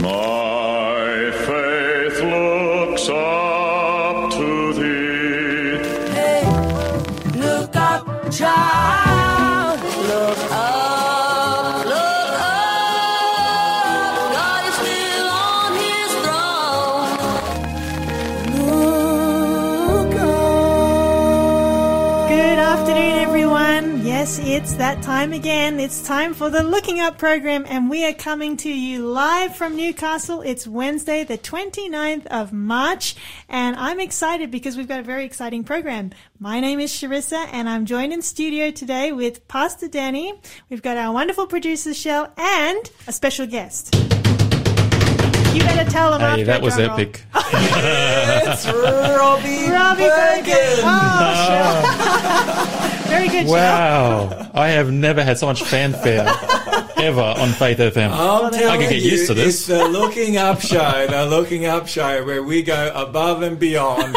My that time again. It's time for the Looking Up program, and we are coming to you live from Newcastle. It's Wednesday, the 29th of March, and I'm excited because we've got a very exciting program. My name is Charissa, and I'm joined in studio today with Pastor Danny. We've got our wonderful producer, Shell, and a special guest. You better tell them Hey, after that was roll. epic. It's Robbie, Robbie Bergen. Bergen. Oh, Shell. very good, Shell. Wow. I have never had so much fanfare ever on Faith FM. I'm telling I could get you, used to this. it's this. the Looking Up show, the Looking Up show, where we go above and beyond.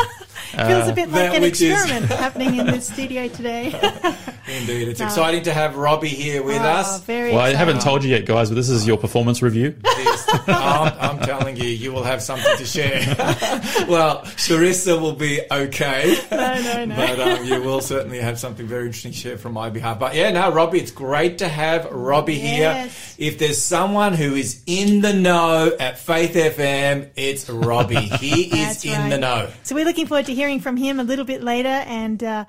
Feels a bit uh, like that an which is- experiment happening in the studio today. Indeed, it's exciting to have Robbie here with Oh, us. very Well, I haven't told you yet, guys, but this is your performance review. This- I'm, I'm telling you, you will have something to share. well, Charissa will be okay. No, no, no. But um, you will certainly have something very interesting to share from my behalf. But yeah, no, Robbie, it's great to have Robbie Yes. here. If there's someone who is in the know at Faith FM, it's Robbie. He is That's in the know. So we're looking forward to hearing from him a little bit later. And uh,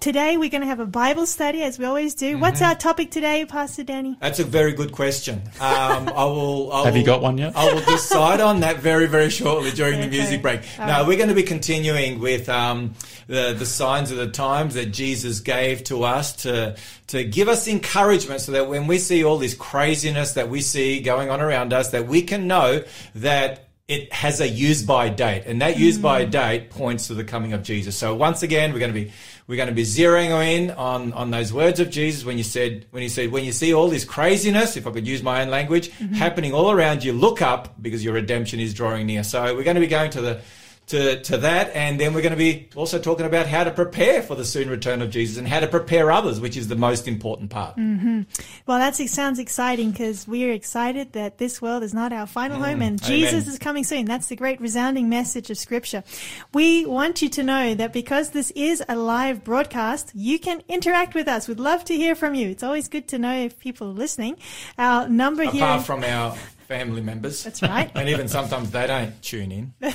today we're going to have a Bible study, as we always do. Mm-hmm. What's our topic today, Pastor Danny? That's a very good question. Um, I will. I Have you got one yet? I will decide on that very, very shortly during the music break. All now right. we're going to be continuing with um, the the signs of the times that Jesus gave to us to to give us encouragement, so that when we see all this craziness that we see going on around us, that we can know that. It has a use by date, and that use by Mm. date points to the coming of Jesus. So once again, we're going to be we're going to be zeroing in on on those words of Jesus when you said when he said when you see all this craziness, if I could use my own language, mm-hmm. happening all around you, look up because your redemption is drawing near. So we're going to be going to the to, to that, and then we're going to be also talking about how to prepare for the soon return of Jesus and how to prepare others, which is the most important part. Well, that sounds exciting because we're excited that this world is not our final home and Jesus Mm. Amen. is coming soon. That's the great resounding message of Scripture. We want you to know that because this is a live broadcast, you can interact with us. We'd love to hear from you. It's always good to know if people are listening. Our number here. Apart from our family members, That's right. and even sometimes they don't tune in.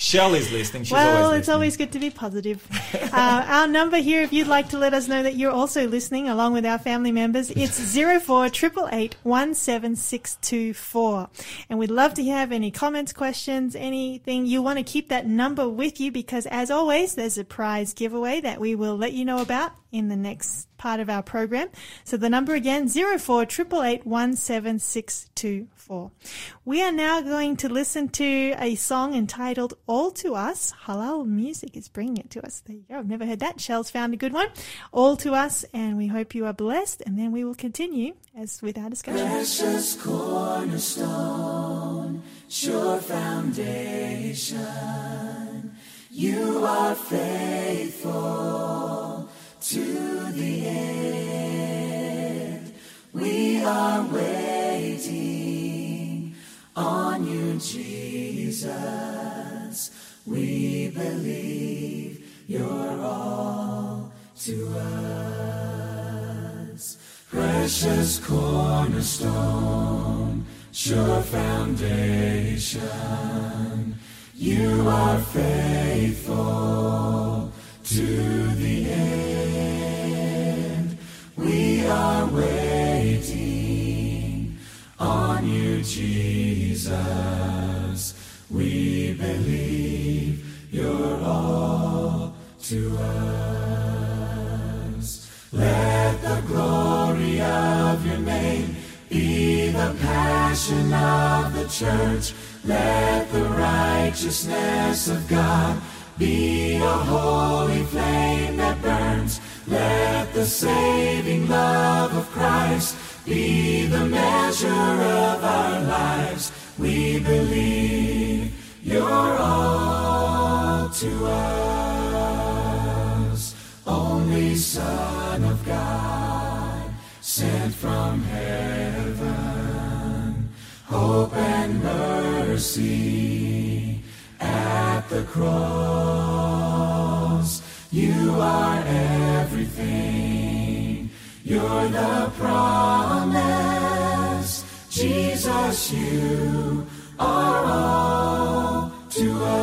Shell is listening. She's well, always it's listening. always good to be positive. uh, our number here, if you'd like to let us know that you're also listening along with our family members, it's zero four triple eight one seven six two four, and we'd love to have any comments, questions, anything. You want to keep that number with you because, as always, there's a prize giveaway that we will let you know about in the next part of our program. So the number again, zero four triple eight one seven six two We are now going to listen to a song entitled All to Us. Halal Music is bringing it to us. There you go. I've never heard that. Shell's found a good one. All to Us, and we hope you are blessed. And then we will continue as with our discussion. Precious cornerstone, sure foundation. You are faithful to the end. We are waiting on you, Jesus. We believe you're all to us. Precious cornerstone, sure foundation. You are faithful to the end. We are waiting on you, Jesus. We believe you're all to us. Let the glory of your name be the passion of the church. Let the righteousness of God be a holy flame that burns. Let the saving love of Christ be the measure of our lives. We believe you're all to us. Only Son of God, sent from heaven, hope and mercy at the cross. You are everything. You're the promise. Jesus, you are all to us.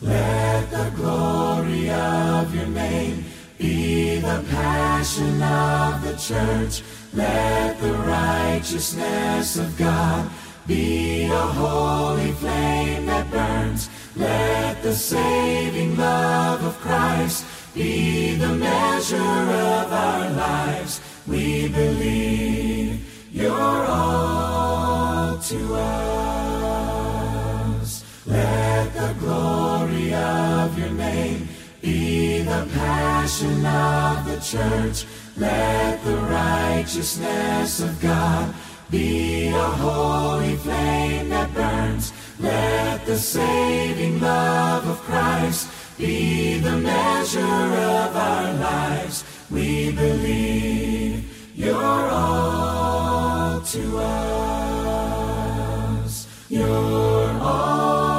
Let the glory of your name be the passion of the church. Let the righteousness of God be a holy flame that burns. Let the saving love of Christ be the measure of our lives. We believe you're all to us. Let the glory of your name be the passion of the church. Let the righteousness of God be a holy flame that burns. Let the saving love of Christ be the measure of our lives. We believe you're all to us. You're all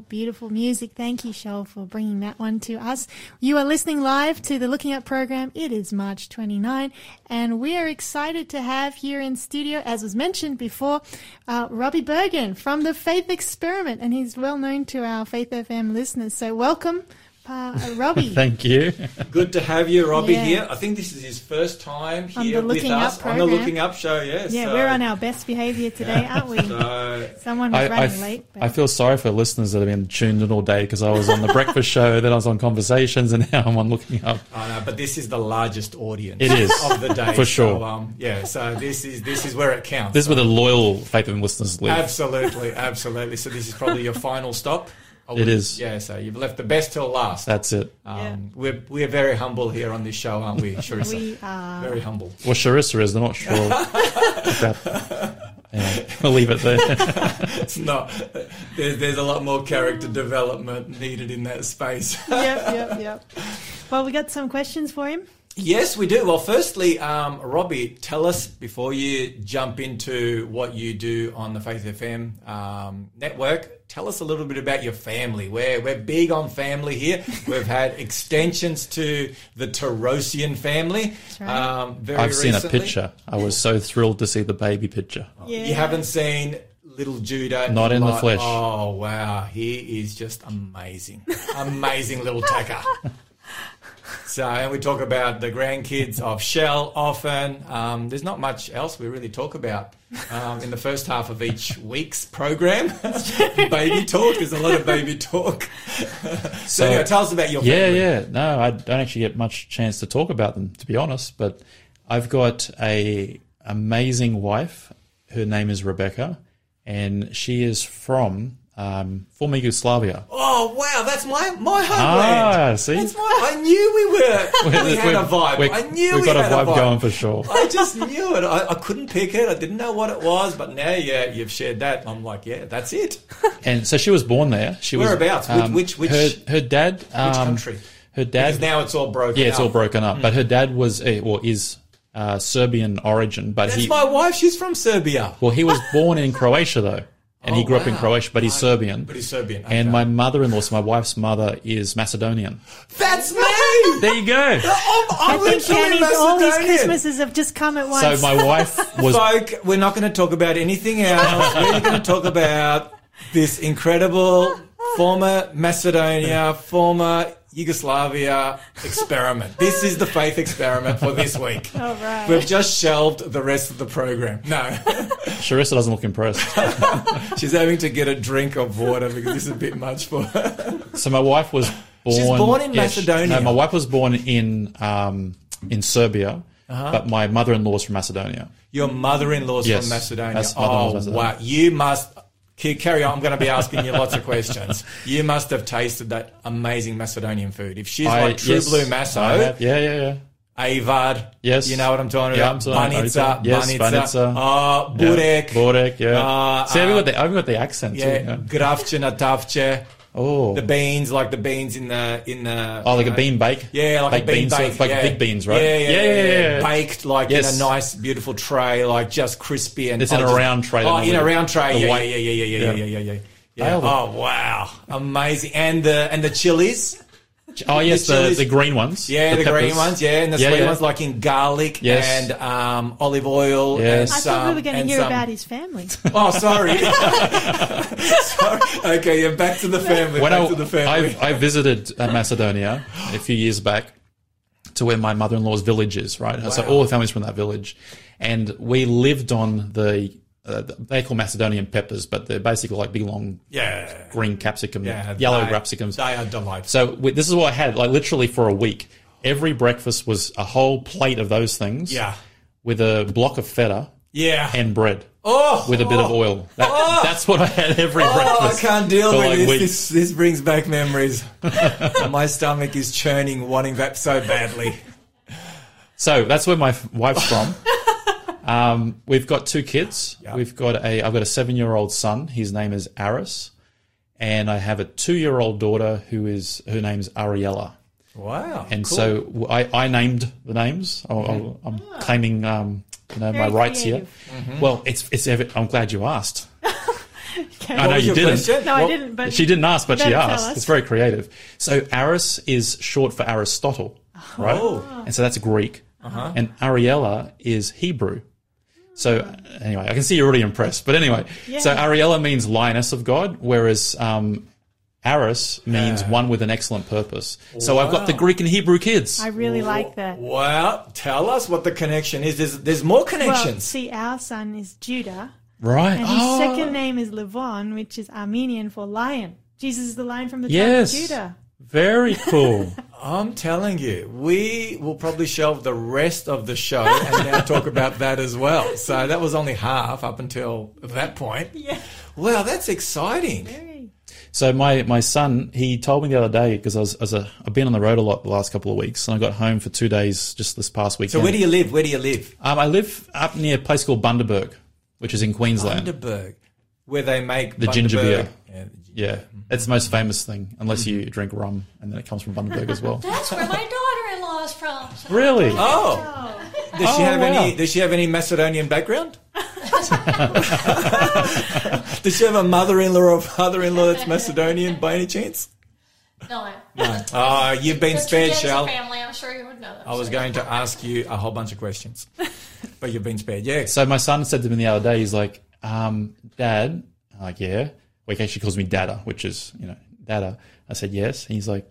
Beautiful, music. Thank you, Shell, for bringing that one to us. You are listening live to the Looking Up program. It is March 29, and we are excited to have here in studio, as was mentioned before, uh, Robbie Bergen from the Faith Experiment, and he's well known to our Faith FM listeners. So, welcome, uh, Robbie. Thank you. Good to have you, Robbie, Yeah. here. I think this is his first time here with us Up on the. Looking Up show. Yes. yeah, so- we're on our best behavior today, aren't we? So, Someone was I, I, running f- late. But I feel sorry for listeners that have been tuned in all day because I was on the breakfast show, then I was on conversations, and now I'm on looking up. I know, but this is the largest audience It is, of the day for sure. So, um, yeah, so this is this is where it counts. This is where the loyal Faith and listeners live. Absolutely, absolutely. So this is probably your final stop. I It would- is. Yeah, so you've left the best till last. That's it. um, Yeah. We're we're very humble here on this show, aren't we, Charissa? we are. very humble. Well, Charissa is. They're not sure. about, yeah, we'll leave it there. It's not. There's there's a lot more character development needed in that space. yep, yep, yep. Well, we got some questions for him. Yes, we do. Well, firstly, um, Robbie, tell us before you jump into what you do on the Faith FM um, network. Tell us a little bit about your family. We're we're big on family here. We've had extensions to the Torossian family. right. Um, very I've seen a picture. I was so thrilled to see the baby picture. Yeah. You haven't seen little Judah? Not in the flesh. Oh wow, he is just amazing, amazing little tacker. So, and we talk about the grandkids of Shell often. Um, there's not much else we really talk about um, in the first half of each week's program. baby talk. There's a lot of baby talk. so, anyway, tell us about your Yeah, family. yeah. No, I don't actually get much chance to talk about them, to be honest. But I've got a amazing wife. Her name is Rebecca, and she is from um, former Yugoslavia. Oh wow, that's my my Ah, homeland. see? That's my. I knew we were. We had a vibe. I knew we've we got a had vibe, going for sure. I just knew it. I, I couldn't pick it. I didn't know what it was, but now, yeah, you've shared that. I'm like, yeah, that's it. And so she was born there. She was Whereabouts? Which- which- which- her, her dad um, country? Her dad Because now it's all broken. Yeah, it's all up. broken up. But her dad was, or is, uh, Serbian origin. But That's he, my wife. She's from Serbia. well, he was born in Croatia though, and he Oh, grew up in. Oh, Croatia. But he's Right. Serbian. But he's Serbian. And my mother-in-law, so my wife's mother, is Macedonian. That's me. There you go. I'm, oh, I'm I think literally Kenny's all these Christmases have just come at once. So once. my wife was. Folk, we're not going to talk about anything else. we're going to talk about this incredible former Macedonia, former Yugoslavia experiment. This is the faith experiment for this week. All right. We've just shelved the rest of the program. No, Charissa doesn't look impressed. she's having to get a drink of water because this is a bit much for her. So my wife was born. She's born in yeah, she- Macedonia. no, my wife was born in um, in Serbia, Uh-huh. but my mother-in-law's from Macedonia. Your mother-in-law's Yes, from Macedonia. that's Oh, Macedonia. wow. You must... Carry on. I'm going to be asking you lots of questions. You must have tasted that amazing Macedonian food. If she's I- like true yes, blue Maso, Yeah, yeah, yeah. Ajvar. Yes. You know what I'm talking Yeah, about? I'm talking about Banica. Yes, Banica. Uh, Yeah. Burek. Borek, yeah. Uh, See, I've got the I've got the accent Yeah. too. Yeah. Gravče na tavče. Oh, The beans, like the beans in the, in the. oh, like you a bean bake. Yeah, like Baked a bean beans, bake. like yeah. big beans, right? Yeah, yeah, Yeah, yeah. yeah, yeah. yeah. Baked like Yes. in a nice, beautiful tray, like just crispy and. It's in a round tray, Oh, in a round tray. Yeah, yeah, yeah, yeah, yeah, yeah, Yeah. yeah, yeah, yeah. yeah. Nailed it. Oh wow, amazing! And the and the chilies. Oh yes, The the, the green ones. Yeah, the, green ones. Yeah, and the Yeah, sweet yeah. ones like in garlic Yes. and um, olive oil. Yes. And I some, thought we were going to hear some- about his family. Oh, sorry. sorry. Okay, yeah, back to the family. When back I, to the family. I, I visited uh, Macedonia a few years back to where my mother-in-law's village is, right? So all the families from that village, and we lived on the uh, they call Macedonian peppers, but they're basically like big long yeah. green capsicum, Yeah, yellow they- capsicums. They are delightful. So we, this is what I had, like literally for a week. Every breakfast was a whole plate of those things. Yeah. With a block of feta Yeah. and bread. oh, With a bit of oh, oil. That, That's what I had every breakfast. Oh, I can't deal with like this. this. This brings back memories. My stomach is churning, wanting that so badly. So that's where my wife's from. um, we've got two kids. Yeah. We've got a I've got a seven year old son. His name is Aris, and I have a two year old daughter who is her name's Ariella. Wow. And cool. so I named the names. I, am claiming um, you know my rights creative. here. Well, it's it's. evi- I'm glad you asked. Okay. I know you didn't. question? No, I didn't. But She didn't ask, but she asked. It's very creative. So Aris is short for Aristotle, right? Oh. And so that's Greek. Uh-huh. And Ariella is Hebrew. So anyway, I can see you're already impressed. But anyway, so Ariella means lioness of God, whereas um, Aris means one with an excellent purpose. So I've got the Greek and Hebrew kids. I really like that. Wow. Tell us what the connection is. There's, there's more Well, connections. see, our son is Judah, right. and his Oh, second name is Levon, which is Armenian for lion. Jesus is the lion from the Yes. tribe of Judah. Very cool. I'm telling you, we will probably shelve the rest of the show and now talk about that as well. So that was only half up until that point. Yeah. Wow, that's exciting. Very. So my, my son, he told me the other day because I was, as a, I've been on the road a lot the last couple of weeks, and I got home for two days just this past weekend. So where do you live? Where do you live? Um, I live up near a place called Bundaberg, which is in Queensland. Bundaberg, where they make The ginger beer. Yeah, the ginger- yeah, it's the most famous thing, unless you drink rum, and then it comes from Bundaberg as well. That's where my daughter-in-law is from. So really? Oh, does she Oh, have wow. any? Does she have any Macedonian background? does she have a mother-in-law or father-in-law that's Macedonian by any chance? No. No. Oh, you've been The spared, Tridenza Shell. family, I'm sure you would know them. I was going to ask you a whole bunch of questions, but you've been spared. Yeah. So my son said to me the other day, he's like, um, "Dad," I'm like, "Yeah." Well, he actually calls me Dada, which is you know Dada. I said yes. And he's like,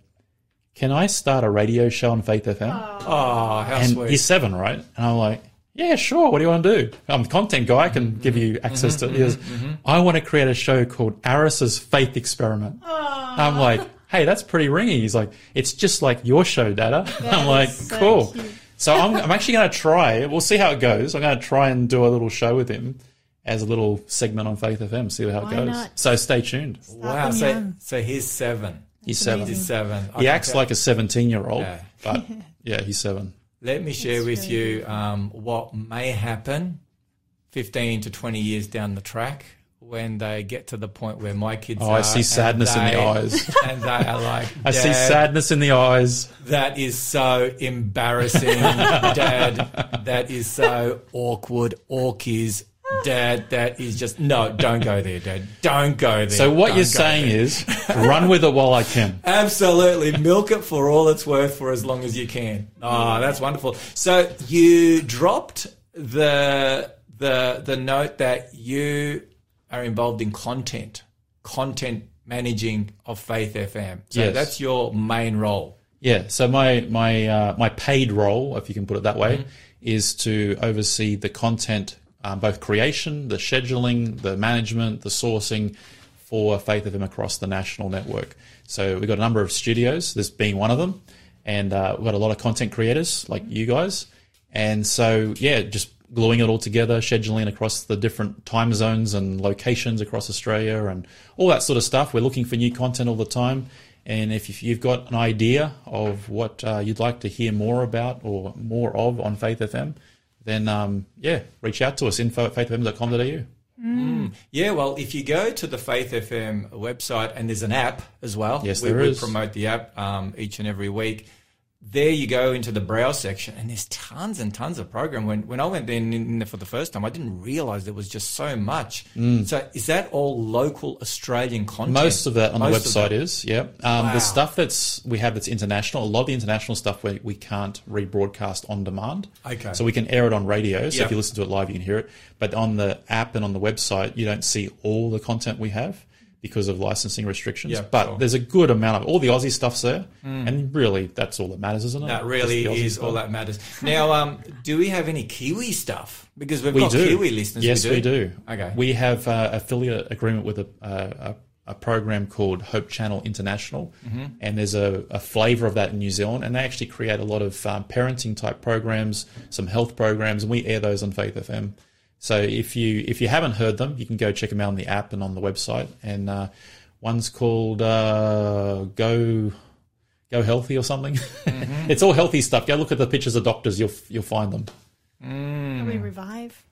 "Can I start a radio show on Faith FM?" Oh, how and sweet. he's seven, right? And I'm like, yeah, sure. What do you want to do? I'm a content guy. I can give you mm-hmm, access to it. He goes, I want to create a show called Aris's Faith Experiment. I'm like, hey, that's pretty ringy. He's like, it's just like your show, Dada. I'm like, so cool. cute. So I'm, I'm actually going to try. We'll see how it goes. I'm going to try and do a little show with him. As a little segment on Faith FM. See how it Why goes. not? So stay tuned. Wow. So, young. so he's seven. He's seven. amazing. He's seven. I He can acts tell- like a 17 year old, Yeah. but yeah, he's seven. Let me share That's with really you um, what may happen 15 to 20 years down the track when they get to the point where my kids Oh, are. I see and sadness in the eyes. And they are like, I see sadness in the eyes. That is so embarrassing, Dad. That is so awkward. Orkies. Dad, that is just no. Don't go there, Dad. Don't go there. So what Don't you're saying there. is run with it while I can. Absolutely. Milk it for all it's worth for as long as you can. Oh, that's wonderful. So you dropped the the the note that you are involved in content, content managing of Faith FM. So Yes. that's your main role. Yeah. So my my uh, my paid role, if you can put it that way, is to oversee the content, um, both creation, the scheduling, the management, the sourcing for Faith of FM across the national network. So we've got a number of studios, this being one of them, and uh, we've got a lot of content creators like you guys. And so yeah, just gluing it all together, scheduling across the different time zones and locations across Australia, and all that sort of stuff. We're looking for new content all the time. And if you've got an idea of what uh, you'd like to hear more about or more of on Faith FM, then um, yeah, reach out to us, info at faithfm.com.au. Yeah, well, if you go to the Faith FM website and there's an app as well, Yes, we, there we is. promote the app um, each and every week. There you go into the browse section, and there's tons and tons of program. When when I went in, in there for the first time, I didn't realize there was just so much. So is that all local Australian content? Mm. Most of that on Most the website is yeah. Um, Wow. The stuff that's we have that's international, a lot of the international stuff we, we can't rebroadcast on demand. Okay. So we can air it on radio. So Yep. if you listen to it live, you can hear it. But on the app and on the website, you don't see all the content we have because of licensing restrictions. Yeah, but sure. Mm. there's a good amount of all the Aussie stuff's there, and really that's all that matters, isn't it? That really Just the Aussie is stuff. all that matters. Now, um, do we have any Kiwi stuff? Because we've We got do. Kiwi listeners. Yes, we do. Okay. We have uh, affiliate agreement with a, a, a program called Hope Channel International, Mm-hmm. and there's a, a flavour of that in New Zealand, and they actually create a lot of um, parenting type programs, some health programs, and we air those on Faith FM. So if you if you haven't heard them, you can go check them out on the app and on the website. And uh, one's called uh, Go Go Healthy or something. Mm-hmm. it's all healthy stuff. Go look at the pictures of doctors. You'll you'll find them. Probably Revive.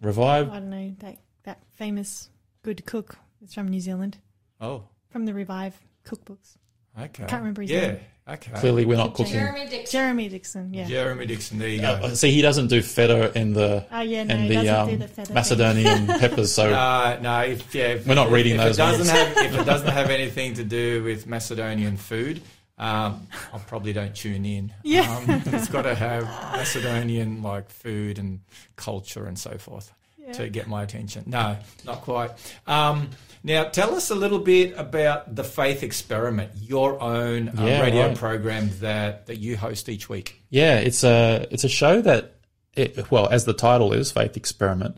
Revive. I don't know that that famous good cook is from New Zealand, oh, from the Revive cookbooks. Okay. Can't remember his yeah. name. Okay. Clearly, we're not cooking. Jeremy Dixon. Jeremy Dixon. Yeah. Jeremy Dixon. There you go. Uh, see, he doesn't do feta in the Oh yeah, no, and he the doesn't um, do the feather thing. Macedonian peppers. So Uh, no, if, yeah, if, We're not reading if those It doesn't ones. have if it doesn't have anything to do with Macedonian food, um, I probably don't tune in. Yeah. um, it's got to have Macedonian like food and culture and so forth to get my attention. No, not quite. Um, now, tell us a little bit about the Faith Experiment, your own uh, Yeah, radio right. program that that you host each week. yeah, it's a it's a show that, it, well, as the title is, Faith Experiment.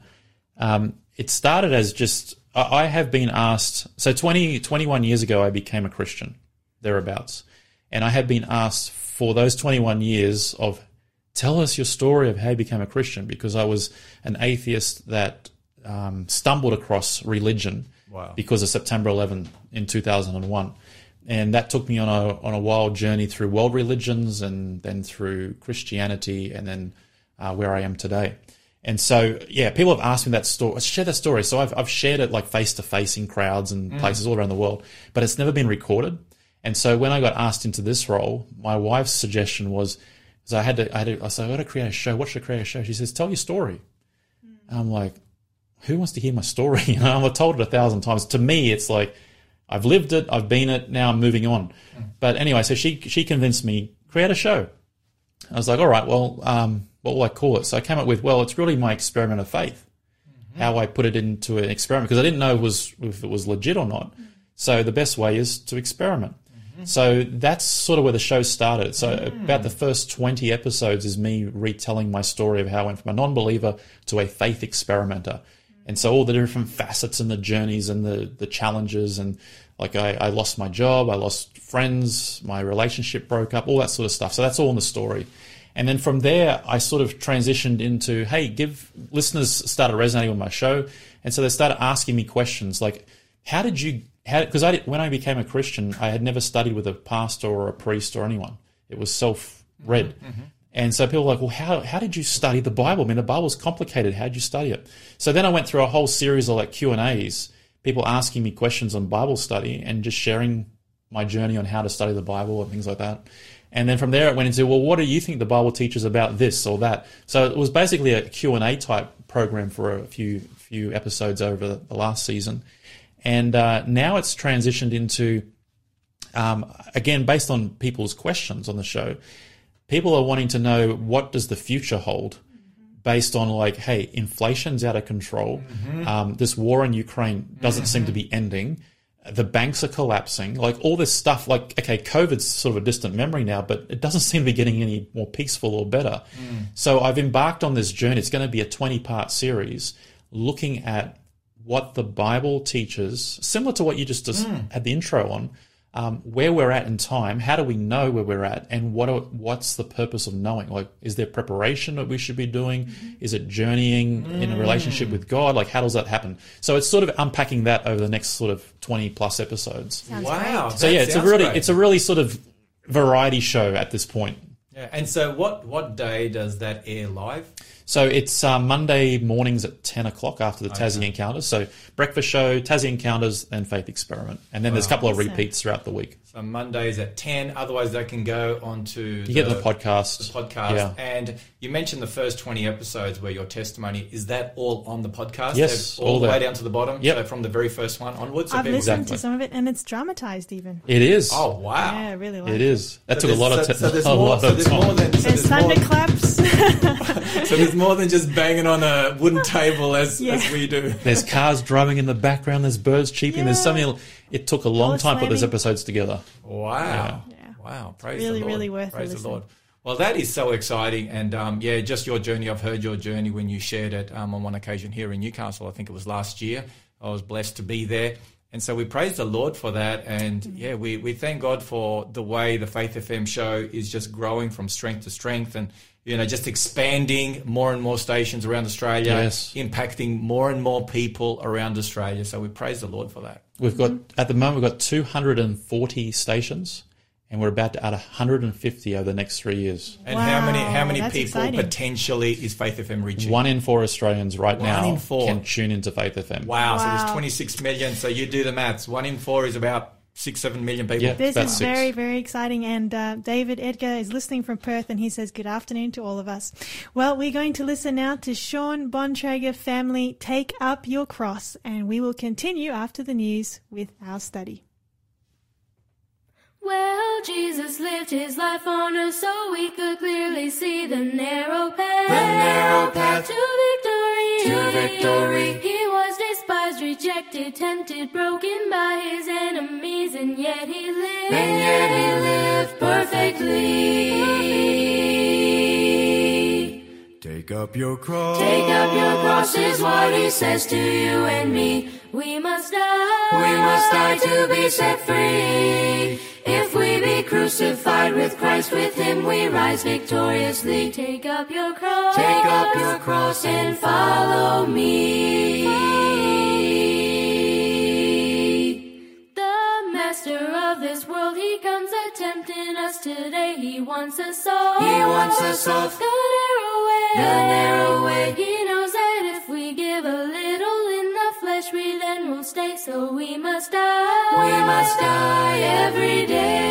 Um, it started as just I I have been asked. So 20, 21 years ago, I became a Christian, thereabouts, and I have been asked for those twenty one years of tell us your story of how you became a Christian because I was an atheist that um, stumbled across religion Wow. because of September 11 in 2001. And that took me on a, on a wild journey through world religions and then through Christianity and then uh, where I am today. And so, yeah, people have asked me that story, share that story. So I've, I've shared it like face to face in crowds and places all around the world, but it's never been recorded. And so when I got asked into this role, my wife's suggestion was, because I had to, I had to, I said, I got to create a show. What should I create a show? She says, tell your story. And I'm like, who wants to hear my story? You know, I've told it a thousand times. To me, it's like I've lived it, I've been it, now I'm moving on. Hmm. But anyway, so she she convinced me create a show. I was like, all right, well, um, what will I call it? So I came up with, well, it's really my experiment of faith. Mm-hmm. How I put it into an experiment because I didn't know it was if it was legit or not. Hmm. So the best way is to experiment. Mm-hmm. So that's sort of where the show started. So mm. about the first 20 episodes is me retelling my story of how I went from a non-believer to a faith experimenter. Mm-hmm. And so all the different facets and the journeys and the, the challenges and like I, I lost my job, I lost friends, my relationship broke up, all that sort of stuff. So that's all in the story. And then from there, I sort of transitioned into, hey, give listeners started resonating with my show. And so they started asking me questions like, how did you, because I, did- when I became a Christian, I had never studied with a pastor or a priest or anyone. It was self read. Mm-hmm, mm-hmm. And so people were like, well, how, how did you study the Bible? I mean, the Bible's complicated. How did you study it? So then I went through a whole series of like Q and A's, people asking me questions on Bible study and just sharing my journey on how to study the Bible and things like that. And then from there it went into, well, what do you think the Bible teaches about this or that? So it was basically a Q&A type program for a few, few episodes over the last season. And uh, now it's transitioned into, um, again, based on people's questions on the show, people are wanting to know what does the future hold based on like, hey, inflation's out of control. Um, this war in Ukraine doesn't seem to be ending. The banks are collapsing. Like all this stuff, like, okay, COVID's sort of a distant memory now, but it doesn't seem to be getting any more peaceful or better. So I've embarked on this journey. It's going to be a 20 part series looking at what the Bible teaches, similar to what you just, just hmm. had the intro on, um, where we're at in time, how do we know where we're at, and what are, what's the purpose of knowing? Like, is there preparation that we should be doing? Mm-hmm. Is it journeying in a mm. relationship with God? Like, how does that happen? So it's sort of unpacking that over the next sort of twenty plus episodes. Sounds Wow. great. So yeah, it's a really great. it's a really sort of variety show at this point. Yeah. And so, what what day does that air live? So it's uh, Monday mornings at 10 o'clock after the Tassie Encounters. So breakfast show, Tassie Encounters, and Faith Experiment. And then there's a couple of repeats throughout the week. So Mondays at ten. Otherwise, they can go onto You get the podcast. the podcast. Yeah. And you mentioned the first 20 episodes where your testimony is that all on the podcast? Yes, all, all the way down to the bottom. Yep. So from the very first one onwards. so I've people- listened Exactly. to some of it, and it's dramatized even. It is. Oh wow! Yeah, I really like It is. That took a there's- lot of, so, te- so there's a more. lot So there's time. more than. So There's there's, thunderclaps. so there's more than just banging on a wooden table as, Yeah. as we do. There's cars drumming in the background. There's birds cheeping. There's Yeah. something. It took a long Horse time to put those episodes together. Wow. Yeah. Wow. Praise Really, the Lord. really really worth a Praise the listen. Lord. Well, that is so exciting. And um, yeah, just your journey. I've heard your journey when you shared it um, on one occasion here in Newcastle. I think it was last year. I was blessed to be there. And so we praise the Lord for that. And yeah, we, we thank God for the way the Faith FM show is just growing from strength to strength and, you know, just expanding more and more stations around Australia, Yes. impacting more and more people around Australia. So we praise the Lord for that. We've got at the moment we've got 240 stations, and we're about to add 150 over the next three years. And how many how many that's people exciting. potentially is Faith FM reaching? One in four Australians right One now in four. can tune into Faith FM. Wow, so there's 26 million. So you do the maths. One in four is about six, seven million people. Yeah. This is six. very, very exciting. And uh, David Edgar is listening from Perth and he says, Good afternoon to all of us. Well, we're going to listen now to Sean Bontrager family Take Up Your Cross, and we will continue after the news with our study. Well, Jesus lived his life on earth so we could clearly see the narrow path. The narrow path to victory. to victory. He was despised, rejected, tempted, broken by his enemies, and yet he lived. And yet he lived perfectly. Take up your cross. Take up your cross is what he says to you and me. We must die. We must die to be set free. If we be crucified with Christ, with him we rise victoriously. Take up your cross. Take up your cross and follow me. The master of this world, he comes a tempting us today. He wants us off. He wants us off the narrow way. The narrow way. He knows that if we give a little in the flesh, we then will stay. So we must die. We must die every day.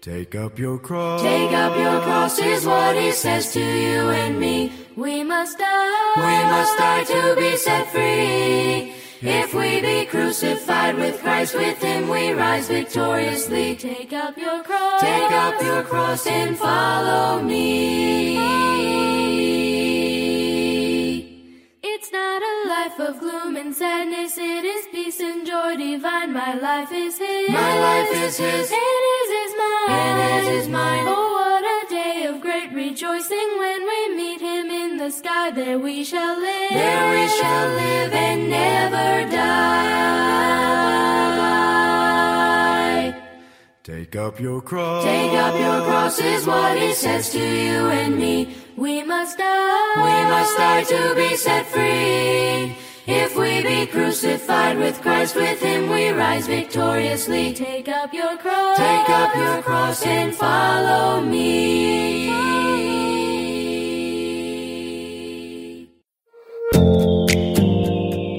Take up your cross. Take up your cross is what he says to you and me. We must die. We must die to be set free. If we be crucified with Christ, with him we rise victoriously. Take up your cross. Take up your cross and follow me. It's not a life of gloom and sadness, it is peace and joy divine. My life is His. My life is His. It is His mine. And His mine. Oh, what a day of great rejoicing when we meet Him in the sky. There we shall live. There we shall live and never die. Take up your cross. Take up your cross is what he says to you and me. We must die. We must die to be set free. If we be crucified with Christ, with him we rise victoriously. Take up your cross. Take up your cross and follow me.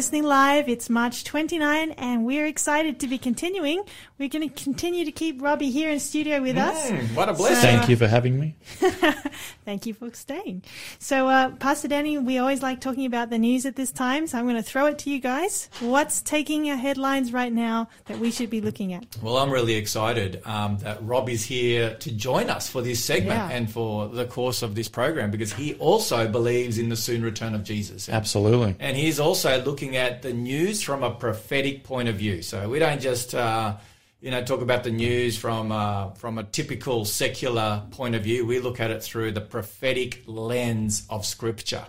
Listening live. It's March 29 and we're excited to be continuing. We're going to continue to keep Robbie here in studio with us. Mm, what a blessing. Thank you for having me. Thank you for staying. So, uh, Pastor Danny, we always like talking about the news at this time, so I'm going to throw it to you guys. What's taking our headlines right now that we should be looking at? Well, I'm really excited um, that Rob is here to join us for this segment Yeah. and for the course of this program because he also believes in the soon return of Jesus. Absolutely. And he's also looking at the news from a prophetic point of view. So we don't just, uh, you know, talk about the news from uh, from a typical secular point of view. We look at it through the prophetic lens of Scripture.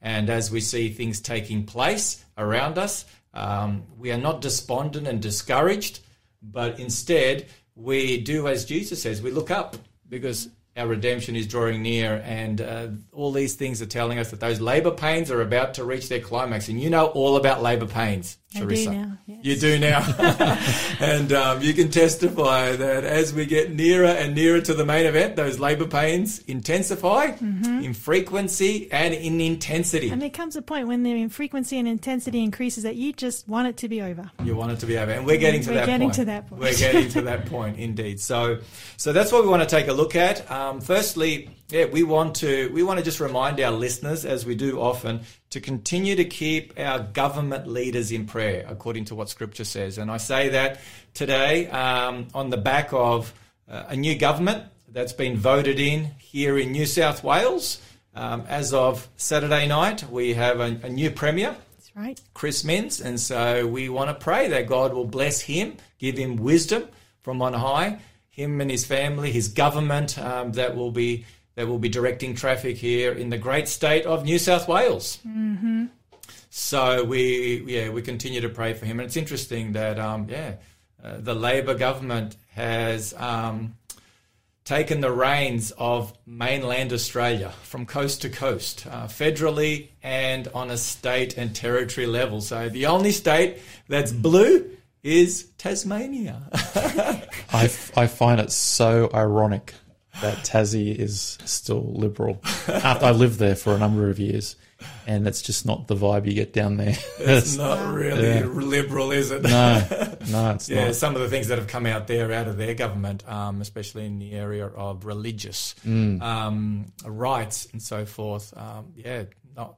And as we see things taking place around us, um, we are not despondent and discouraged, but instead we do as Jesus says, we look up because our redemption is drawing near, and uh, all these things are telling us that those labour pains are about to reach their climax. And you know all about labour pains, I do now, yes. You do now, and um, you can testify that as we get nearer and nearer to the main event, those labour pains intensify in frequency and in intensity. Mm-hmm. And there comes a point when the frequency and intensity increases that you just want it to be over. You want it to be over, and we're getting to that point. We're that. getting point. to that point. We're getting to that point, indeed. So, so that's what we want to take a look at. Um, firstly, yeah, we want to we want to just remind our listeners, as we do often, to continue to keep our government leaders in prayer, according to what Scripture says. And I say that today um, on the back of uh, a new government that's been voted in here in New South Wales. Um, as of Saturday night, we have a, a new premier. That's right. Chris Minns, and so we want to pray that God will bless him, give him wisdom from on high, him and his family, his government um, that will be that will be directing traffic here in the great state of New South Wales. Mm-hmm. So we yeah we continue to pray for him, and it's interesting that um, yeah uh, the Labor government has. Um, taken the reins of mainland Australia from coast to coast, uh, federally and on a state and territory level. So the only state that's blue is Tasmania. I, f- I find it so ironic that Tassie is still liberal. After I lived there for a number of years, and it's just not the vibe you get down there. it's not really Yeah. liberal, is it? no, no, it's Yeah, not. some of the things that have come out there out of their government, um, especially in the area of religious Mm. um, rights and so forth. Um, yeah, not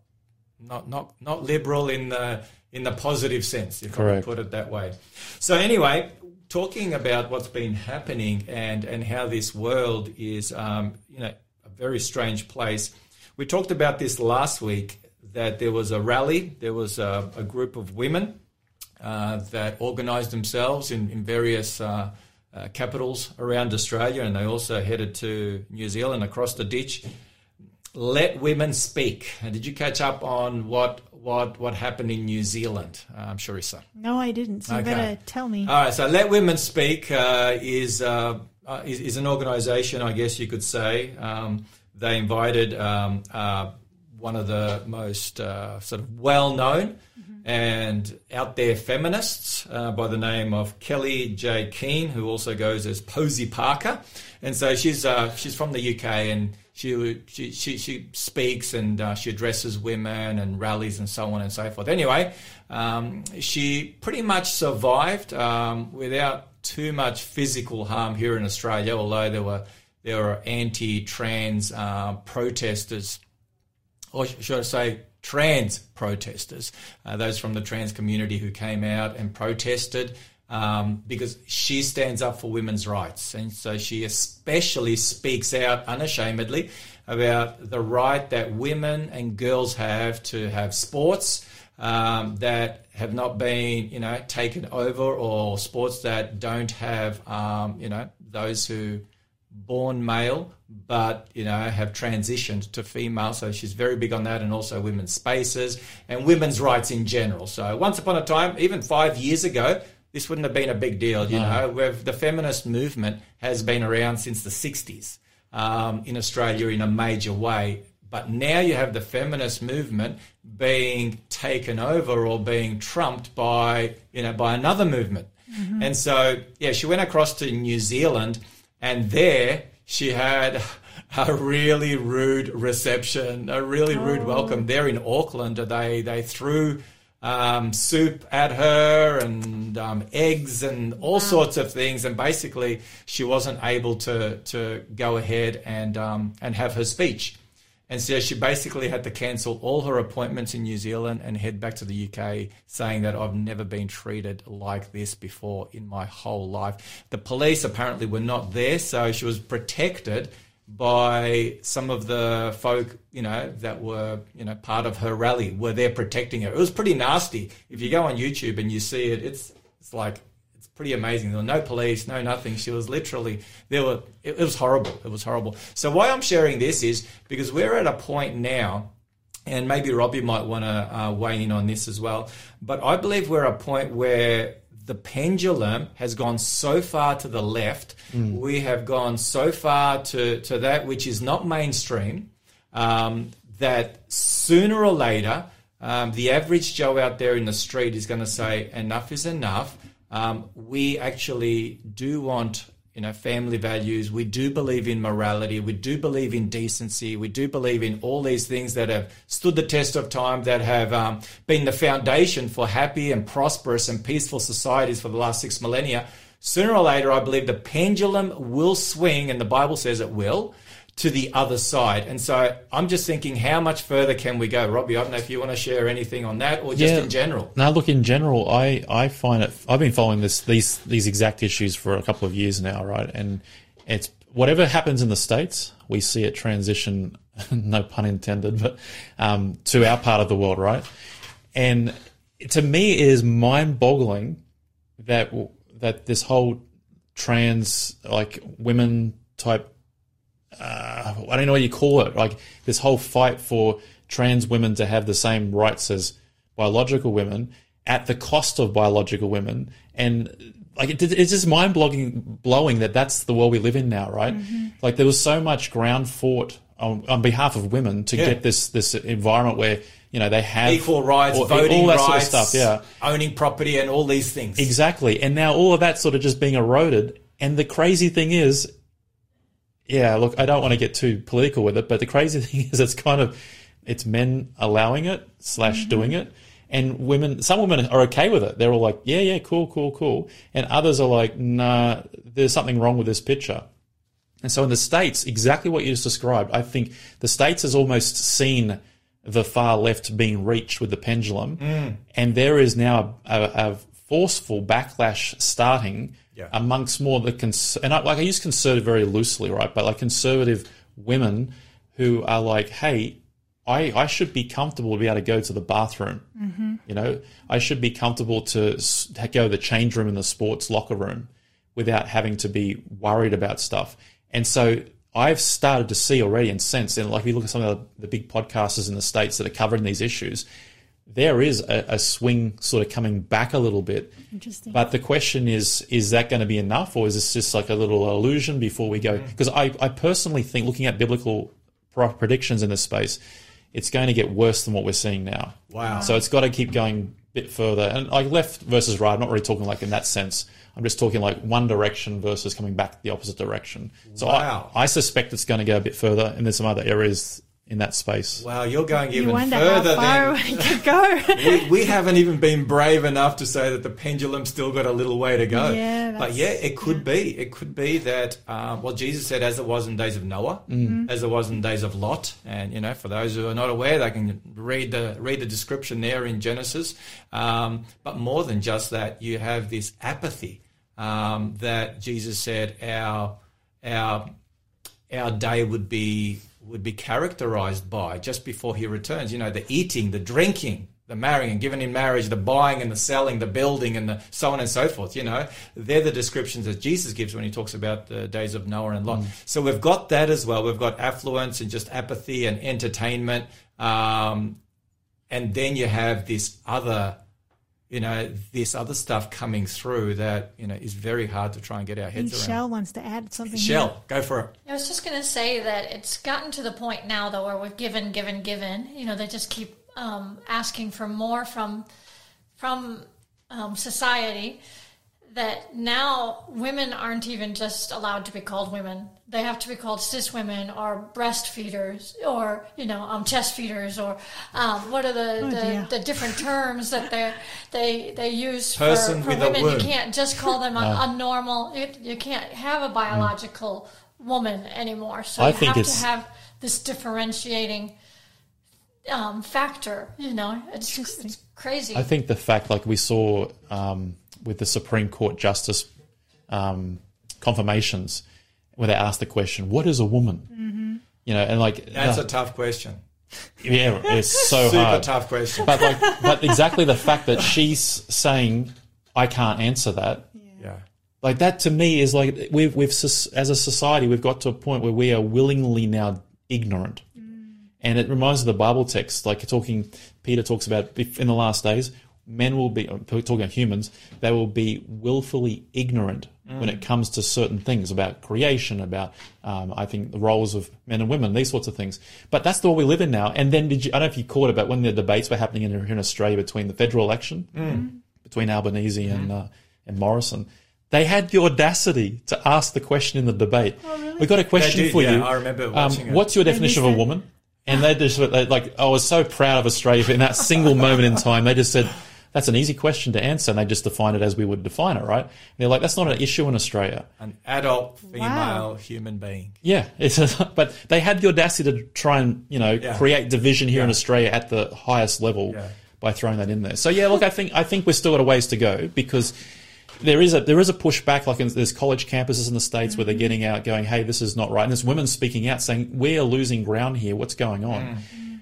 not not not liberal in the in the positive sense, if I Correct. could put it that way. So anyway, talking about what's been happening and and how this world is, um, you know, a very strange place. We talked about this last week that there was a rally, there was a, a group of women uh, that organised themselves in, in various uh, uh, capitals around Australia, and they also headed to New Zealand across the ditch. Let women speak. And did you catch up on what what what happened in New Zealand? Uh, I'm sure you saw. No, I didn't. So Okay. you better tell me. All right, so Let Women Speak uh, is, uh, uh, is is an organisation, I guess you could say. Um, they invited um, uh, one of the most uh, sort of well known and out there feminists uh, by the name of Kellie-Jay Keen, who also goes as Posie Parker, and so she's uh, she's from the UK and. She, she, she, she speaks and uh, she addresses women and rallies and so on and so forth. Anyway, um, she pretty much survived um, without too much physical harm here in Australia, although there were there were anti-trans uh, protesters, or should I say, trans protesters, uh, those from the trans community who came out and protested. Um, because she stands up for women's rights. And so she especially speaks out unashamedly about the right that women and girls have to have sports um, that have not been, you know, taken over or sports that don't have, um, you know, those who born male but you know have transitioned to female so she's very big on that and also women's spaces and women's rights in general so once upon a time even five years ago this wouldn't have been a big deal you know. Where the feminist movement has been around since the 60s um, in australia in a major way. But now you have the feminist movement being taken over or being trumped by you know by another movement. And so yeah she went across to new zealand and there she had a really rude reception, a really rude welcome. There in Auckland, they they threw um, soup at her and um, eggs and all sorts of things, and basically she wasn't able to to go ahead and um, and have her speech. And so she basically had to cancel all her appointments in New Zealand and head back to the UK, saying that I've never been treated like this before in my whole life. The police apparently were not there, so she was protected by some of the folk, you know, that were, you know, part of her rally were there protecting her. It was pretty nasty. If you go on YouTube and you see it, it's it's like it's pretty amazing. There were no police, no nothing. She was literally there were it, it was horrible. It was horrible. So why I'm sharing this is because we're at a point now and maybe Robbie might want to uh, weigh in on this as well. But I believe we're at a point where the pendulum has gone so far to the left. We have gone so far to, to that which is not mainstream um, that sooner or later, um, the average Joe out there in the street is going to say, enough is enough. Um, we actually do want you know, family values. We do believe in morality. We do believe in decency. We do believe in all these things that have stood the test of time, that have um, been the foundation for happy and prosperous and peaceful societies for the last six millennia. Sooner or later, I believe the pendulum will swing, and the Bible says it will, to the other side. And so I'm just thinking, how much further can we go? Robbie, I don't know if you want to share anything on that or just Yeah. in general. Now, look in general, I, I find it. I've been following this these these exact issues for a couple of years now, right? And it's whatever happens in the states, we see it transition. no pun intended, but um, to our part of the world, right? And to me, it is mind-boggling that that this whole trans like women type uh, I don't know what you call it, like this whole fight for trans women to have the same rights as biological women at the cost of biological women. And like it, it's just mind blowing, blowing that that's the world we live in now, right? Like there was so much ground fought on, on behalf of women to Yeah. get this this environment where you know they have Equal rights, all- voting all that rights, sort of stuff. Yeah, owning property, and all these things. Exactly. And now all of that sort of just being eroded. And the crazy thing is, yeah, look, I don't want to get too political with it, but the crazy thing is it's kind of, it's men allowing it slash mm-hmm. doing it. And women, some women are okay with it. They're all like, yeah, yeah, cool, cool, cool. And others are like, nah, there's something wrong with this picture. And so in the States, exactly what you just described, I think the States has almost seen the far left being reached with the pendulum. Mm. And there is now a, a forceful backlash starting Yeah. amongst more the, cons- and I, like I use conservative very loosely, right? But like conservative women who are like, hey, I, I should be comfortable to be able to go to the bathroom. Mm-hmm. You know, I should be comfortable to go to the change room in the sports locker room without having to be worried about stuff. And so I've started to see already and sense, and like if you look at some of the, the big podcasters in the States that are covering these issues, there is a, a swing sort of coming back a little bit. Interesting. But the question is, is that going to be enough or is this just like a little illusion before we go? Because I, I personally think looking at biblical predictions in this space, it's going to get worse than what we're seeing now. Wow. So it's got to keep going a bit further. And like left versus right, I'm not really talking like in that sense. I'm just talking like one direction versus coming back the opposite direction. So Wow. I, I suspect it's going to go a bit further, and there's some other areas in that space. Wow, you're going You even wonder further how far than we could go. we, we haven't even been brave enough to say that the pendulum's still got a little way to go. Yeah, but yeah, it could be. It could be that, um, well, Jesus said, as it was in days of Noah, Mm-hmm. as it was in days of Lot. And, you know, for those who are not aware, they can read the, read the description there in Genesis. Um, but more than just that, you have this apathy um, that Jesus said our, our, our day would be would be characterized by just before he returns. You know, the eating, the drinking, the marrying and giving in marriage, the buying and the selling, the building and the so on and so forth. You know, they're the descriptions that Jesus gives when he talks about the days of Noah and Lot. So we've got that as well. We've got affluence and just apathy and entertainment. Um, and then you have this other you know this other stuff coming through that you know is very hard to try and get our heads around. Shell wants to add something. Shell, go for it. I was just going to say that it's gotten to the point now, though, where we've given, given, given. You know, they just keep um, asking for more from from um, society. That now women aren't even just allowed to be called women; they have to be called cis women or breastfeeders or you know um, chest feeders or um, what are the, Oh, the, the different terms that they they they use Person for, for women. You can't just call them a, a normal. You, you can't have a biological woman anymore. So I you think have it's- to have this differentiating um, factor. You know, it's Interesting. it's crazy. I think the fact, like we saw um, with the Supreme Court justice um, confirmations, where they ask the question, "What is a woman?" Mm-hmm. You know, and like That's uh, a tough question. yeah, it's so Super hard. tough question. But like, but exactly the fact that she's saying, "I can't answer that." yeah. Like that to me is like we've we've as a society we've got to a point where we are willingly now ignorant, and it reminds me of the Bible text. Like talking, Peter talks about in the last days, men will be talking about humans. They will be willfully ignorant when it comes to certain things about creation, about um, I think the roles of men and women, these sorts of things. But that's the world we live in now. And then did you? I don't know if you caught it but when the debates were happening in, in Australia between the federal election between Albanese and uh, and Morrison. They had the audacity to ask the question in the debate. We got a question did, for yeah, you. I remember Um, watching it. what's your definition of a woman? And they just they, like, I was so proud of Australia in that single moment in time. They just said that's an easy question to answer, and they just define it as we would define it, right? And they're like, that's not an issue in Australia. An adult female Wow. human being. Yeah, it's a, but they had the audacity to try and you know Yeah. create division here in Australia at the highest level Yeah. by throwing that in there. So yeah, look, I think I think we're still got a ways to go because there is a there is a pushback. Like in, there's college campuses in the states where they're mm-hmm. getting out, going, "Hey, this is not right," and there's women speaking out saying, "We are losing ground here. What's going on?" Mm.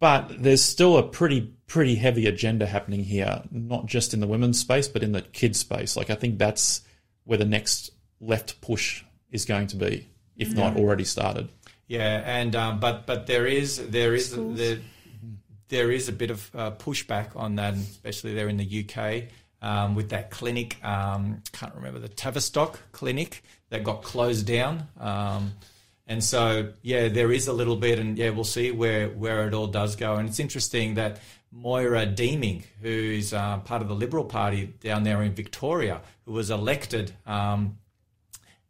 But there's still a pretty pretty heavy agenda happening here, not just in the women's space, but in the kids space. Like I think that's where the next left push is going to be, if not already started. Yeah, and um, but but there is there is there, there is a bit of uh, pushback on that, especially there in the UK um, with that clinic. Um, can't remember the Tavistock clinic that got closed down. And so, yeah, there is a little bit, and yeah, we'll see where, where it all does go. And it's interesting that Moira Deeming, who's uh, part of the Liberal Party down there in Victoria, who was elected um,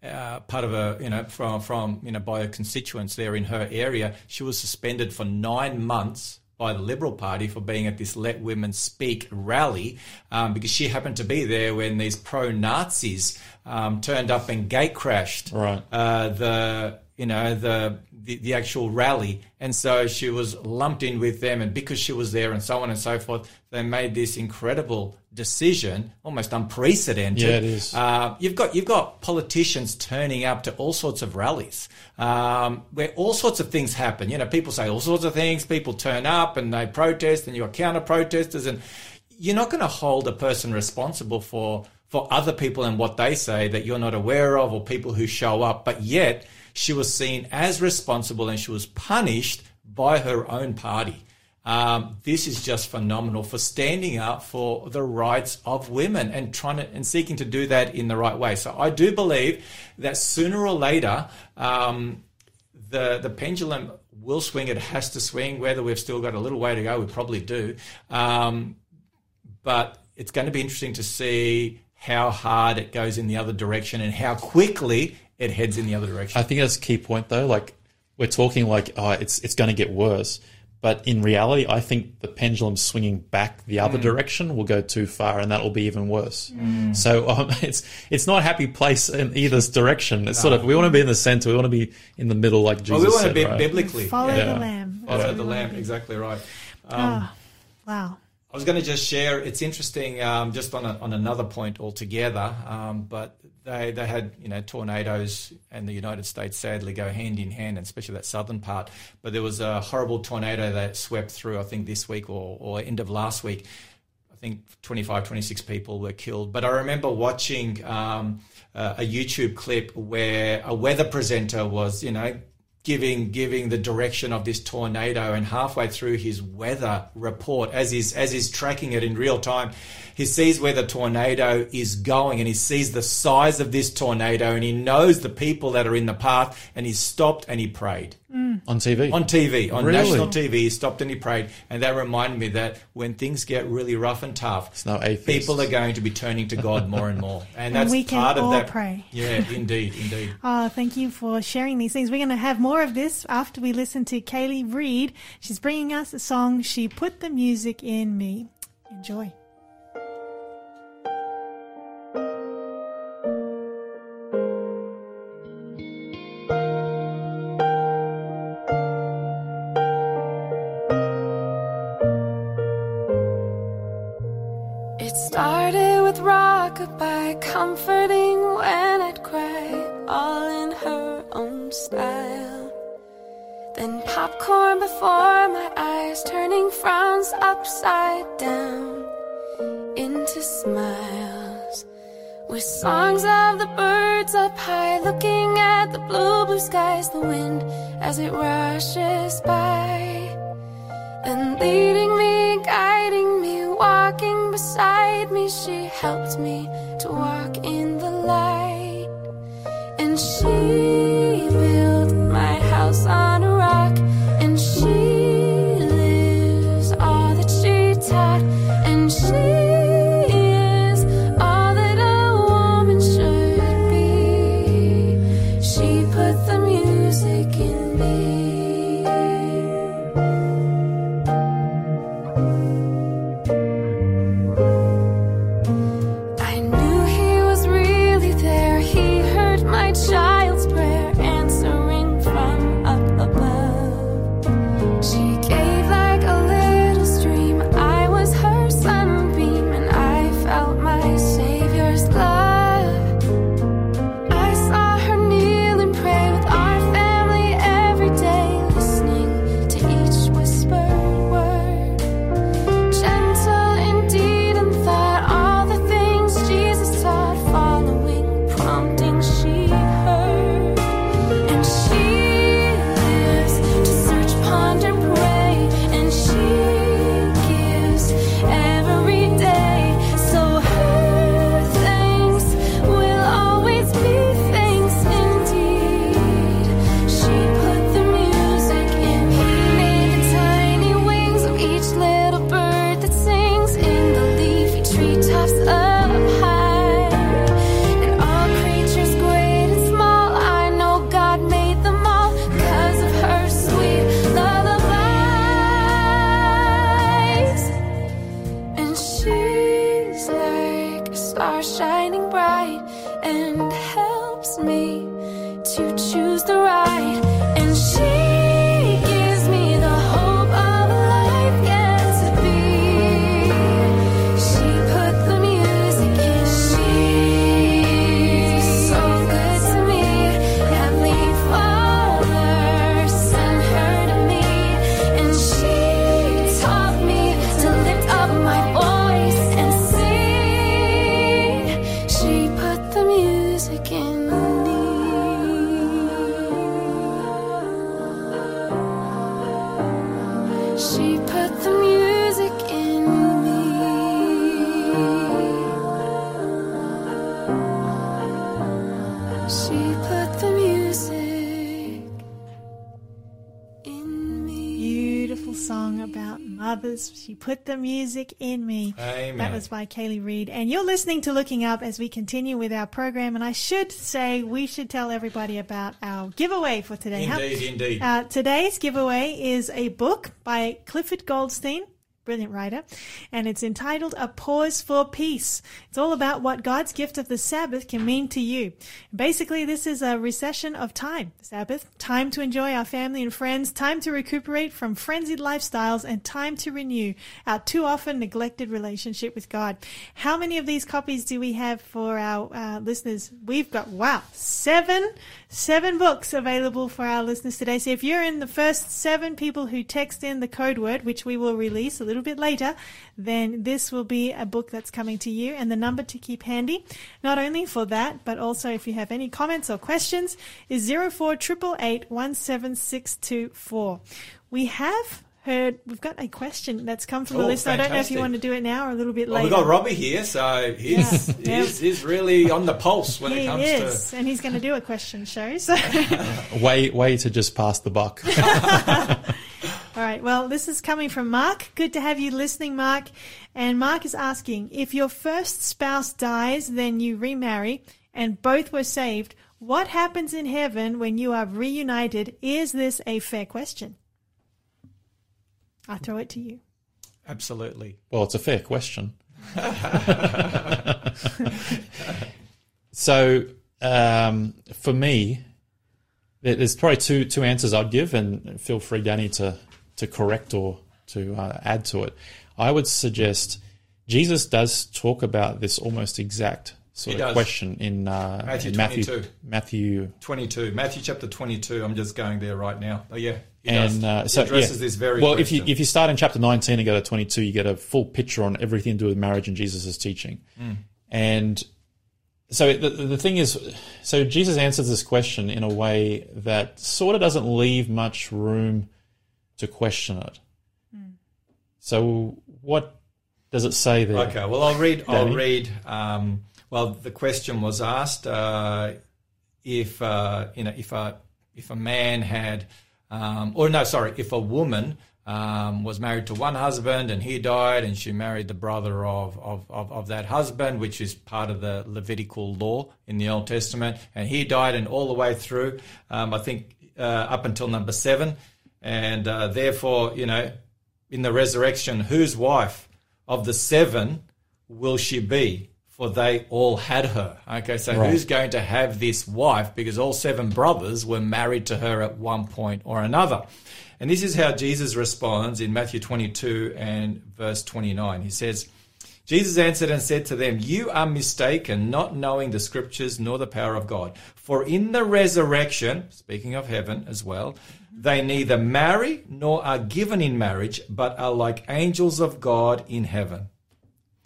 uh, part of a you know from from you know by her constituents there in her area. She was suspended for nine months by the Liberal Party for being at this Let Women Speak rally um, because she happened to be there when these pro Nazis um, turned up and gate crashed Right. uh, the you know the, the the actual rally, and so she was lumped in with them, and because she was there, and so on and so forth, they made this incredible decision, almost unprecedented. Yeah, it is. Uh, you've got you've got politicians turning up to all sorts of rallies um, where all sorts of things happen. You know, people say all sorts of things. People turn up and they protest, and you're counter protesters, and you're not going to hold a person responsible for for other people and what they say that you're not aware of, or people who show up. But yet, she was seen as responsible, and she was punished by her own party. Um, this is just phenomenal for standing up for the rights of women and trying to and seeking to do that in the right way. So I do believe that sooner or later, um, the the pendulum will swing. It has to swing. Whether we've still got a little way to go, we probably do. Um, but it's going to be interesting to see how hard it goes in the other direction and how quickly it heads in the other direction. I think that's a key point though. Like we're talking like, oh, it's it's going to get worse. But in reality, I think the pendulum swinging back the other direction will go too far, and that will be even worse. So um, it's it's not a happy place in either direction. It's sort of we want to be in the center, we want to be in the middle, like Jesus Well, we want to be right? biblically. Follow Yeah. the lamb. Follow That's the lamb. Exactly right. Ah, wow. I was going to just share. It's interesting, um, just on a, on another point altogether. Um, but they they had you know tornadoes, and the United States sadly go hand in hand, and especially that southern part. But there was a horrible tornado that swept through. I think this week or, or end of last week. I think 25, 26 people were killed. But I remember watching um, uh, a YouTube clip where a weather presenter was, you know, giving giving the direction of this tornado and halfway through his weather report as he's as he's tracking it in real time he sees where the tornado is going and he sees the size of this tornado and he knows the people that are in the path and he stopped and he prayed on TV. on TV, on Really? national TV. He stopped and he prayed, and that reminded me that when things get really rough and tough, no people are going to be turning to God more and more, and And that's we can part of all that. pray. Yeah, indeed, indeed. Oh, thank you for sharing these things. We're going to have more of this after we listen to Kaylee Reed. She's bringing us a song, She Put the Music in Me. Enjoy. Comforting when I'd cry, all in her own style. Then popcorn before my eyes, turning frowns upside down into smiles. With songs of the birds up high, looking at the blue, blue skies, the wind as it rushes by. And leading me, guiding me, walking beside me, she helped me walk in the light. And she built my house on She put the music in me. Amen. That was by Kaylee Reed. And you're listening to Looking Up as we continue with our program. And I should say, we should tell everybody about our giveaway for today. How- Indeed, indeed. Uh, today's giveaway is a book by Clifford Goldstein. Brilliant writer, and it's entitled A Pause for Peace. It's all about what God's gift of the Sabbath can mean to you. Basically, this is a recession of time. Sabbath, time to enjoy our family and friends, time to recuperate from frenzied lifestyles, and time to renew our too often neglected relationship with God. How many of these copies do we have for our uh, listeners? We've got, wow, seven, seven books available for our listeners today. So if you're in the first seven people who text in the code word, which we will release a little bit later, then this will be a book that's coming to you and the number to keep handy. Not only for that, but also if you have any comments or questions is 0488817624. We have heard, we've got a question that's come from Oh, the listener. I don't know if you want to do it now or a way Well, later. we've got Robbie here, so he's, Yeah. he's, he's really on the pulse when he it comes is, and he's going to do a question show. So, Way, way to just pass the buck. all right. Well, this is coming from Mark. Good to have you listening, Mark. And Mark is asking if your first spouse dies, then you remarry, and both were saved. What happens in heaven when you are reunited? Is this a fair question? I throw it to you. Absolutely. Well, it's a fair question. so, um, for me, there's probably two two answers I'd give, and feel free, Danny, to to correct or to uh, add to it. I would suggest Jesus does talk about this almost exact sort He of does. question in, uh, Matthew in Matthew 22. Matthew 22, Matthew chapter 22. I'm just going there right now. Oh, yeah. He and does. uh, so addresses yeah. this very well. If you if you start in chapter nineteen and go to twenty two, you get a full picture on everything to do with marriage and Jesus' teaching. Mm. And so the the thing is, so Jesus answers this question in a way that sort of doesn't leave much room to question it. So what does it say there? Okay, well, I'll read. I'll read. Um, well, the question was asked uh, if uh, you know if a if a man had, um, or no, sorry, if a woman um, was married to one husband and he died, and she married the brother of, of, of, of that husband, which is part of the Levitical law in the Old Testament, and he died, and all the way through, um, I think uh, up until number seven, and uh, therefore, you know, in the resurrection, whose wife of the seven will she be? For they all had her. Okay, so Right. who's going to have this wife? Because all seven brothers were married to her at one point or another. And this is how Jesus responds in Matthew 22 and verse 29. He says, Jesus answered and said to them, You are mistaken, not knowing the scriptures nor the power of God. For in the resurrection, speaking of heaven as well, they neither marry nor are given in marriage, but are like angels of God in heaven.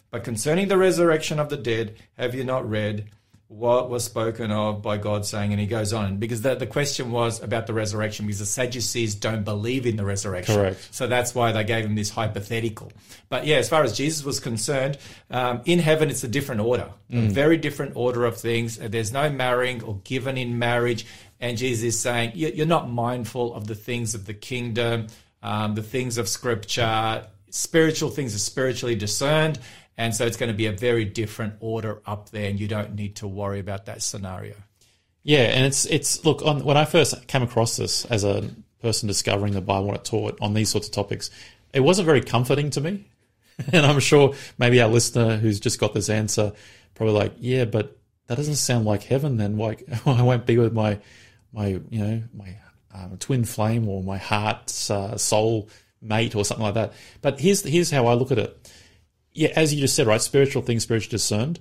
But concerning the resurrection of the dead, have you not read what was spoken of by God saying? And he goes on, because the, the question was about the resurrection, because the Sadducees don't believe in the resurrection. Correct. So that's why they gave him this hypothetical. But yeah, as far as Jesus was concerned, um, in heaven it's a different order, a very different order of things. There's no marrying or given in marriage. And Jesus is saying, "You- you're not mindful of the things of the kingdom, um, the things of scripture. Spiritual things are spiritually discerned. And so it's going to be a very different order up there, and you don't need to worry about that scenario. Yeah, and it's it's look on when I first came across this as a person discovering the Bible what it taught on these sorts of topics, it wasn't very comforting to me. And I'm sure maybe our listener who's just got this answer probably like, yeah, but that doesn't sound like heaven. Then like I won't be with my my you know my um, twin flame or my heart's uh, soul mate or something like that. But here's here's how I look at it. Yeah, as you just said, right? Spiritual things, spiritually discerned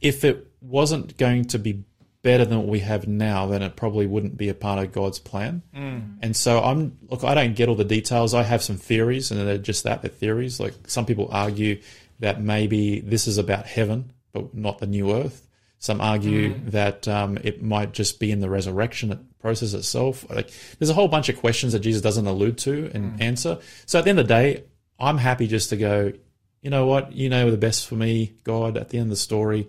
if it wasn't going to be better than what we have now, then it probably wouldn't be a part of God's plan. Mm. And so I'm look, I don't get all the details. I have some theories, and they're just that, they're theories. Like some people argue that maybe this is about heaven, but not the new earth. Some argue mm. that um, it might just be in the resurrection process itself. Like, there's a whole bunch of questions that Jesus doesn't allude to and mm. answer. So at the end of the day, I'm happy just to go. You know what? You know the best for me, God. At the end of the story,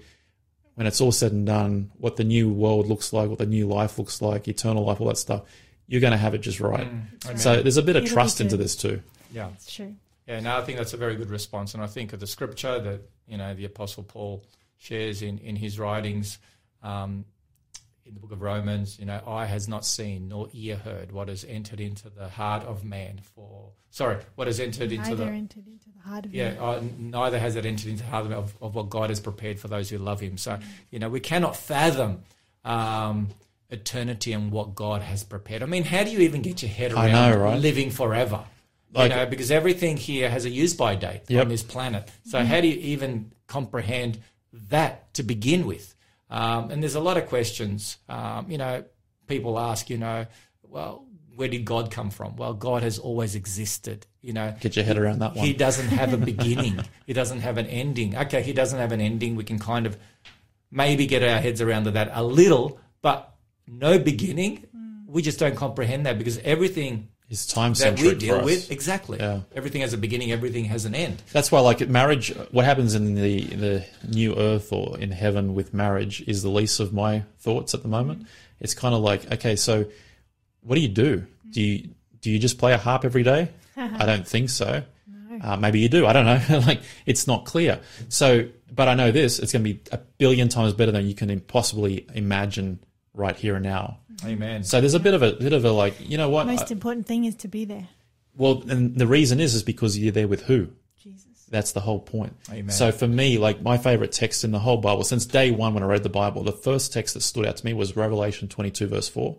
when it's all said and done, what the new world looks like, what the new life looks like, eternal life, all that stuff. you're going to have it just right. Mm, so there's a bit of It'll trust into this too. Yeah. It's true. Yeah, no, I think that's a very good response, and I think of the scripture that you know the Apostle Paul shares in in his writings um, in the book of Romans. You know, eye has not seen nor ear heard what has entered into the heart of man. For sorry, what has entered into Neither the entered into the heart of yeah, man. uh, neither has it entered into the heart of, of, of what God has prepared for those who love Him. So you know, we cannot fathom. Um, eternity and what God has prepared. I mean, how do you even get your head I around know, right? living forever? Like- you know, because everything here has a use by date Yep. on this planet. So how do you even comprehend that to begin with? Um, and there's a lot of questions. Um, you know, people ask, you know, well, where did God come from? Well, God has always existed. You know, Get your head around that one. he doesn't have a beginning. he doesn't have an ending. Okay, he doesn't have an ending. We can kind of maybe get our heads around that a little, but no beginning. Hmm. We just don't comprehend that because everything is time that we centric deal for us. with exactly. Yeah. Everything has a beginning. Everything has an end. That's why, like at marriage, what happens in the the new earth or in heaven with marriage is the least of my thoughts at the moment. Mm-hmm. It's kind of like, okay, so what do you do? Do you do you just play a harp every day? I don't think so. Uh, maybe you do. I don't know. like it's not clear. So, but I know this: it's going to be a billion times better than you can possibly imagine right here and now. Amen. So there's a bit of a bit of a like, you know what? The most I- important thing is to be there. well, and the reason is is because you're there with who? Jesus. That's the whole point. Amen. So for me, like my favorite text in the whole Bible, since day one when I read the Bible, the first text that stood out to me was Revelation 22, verse 4,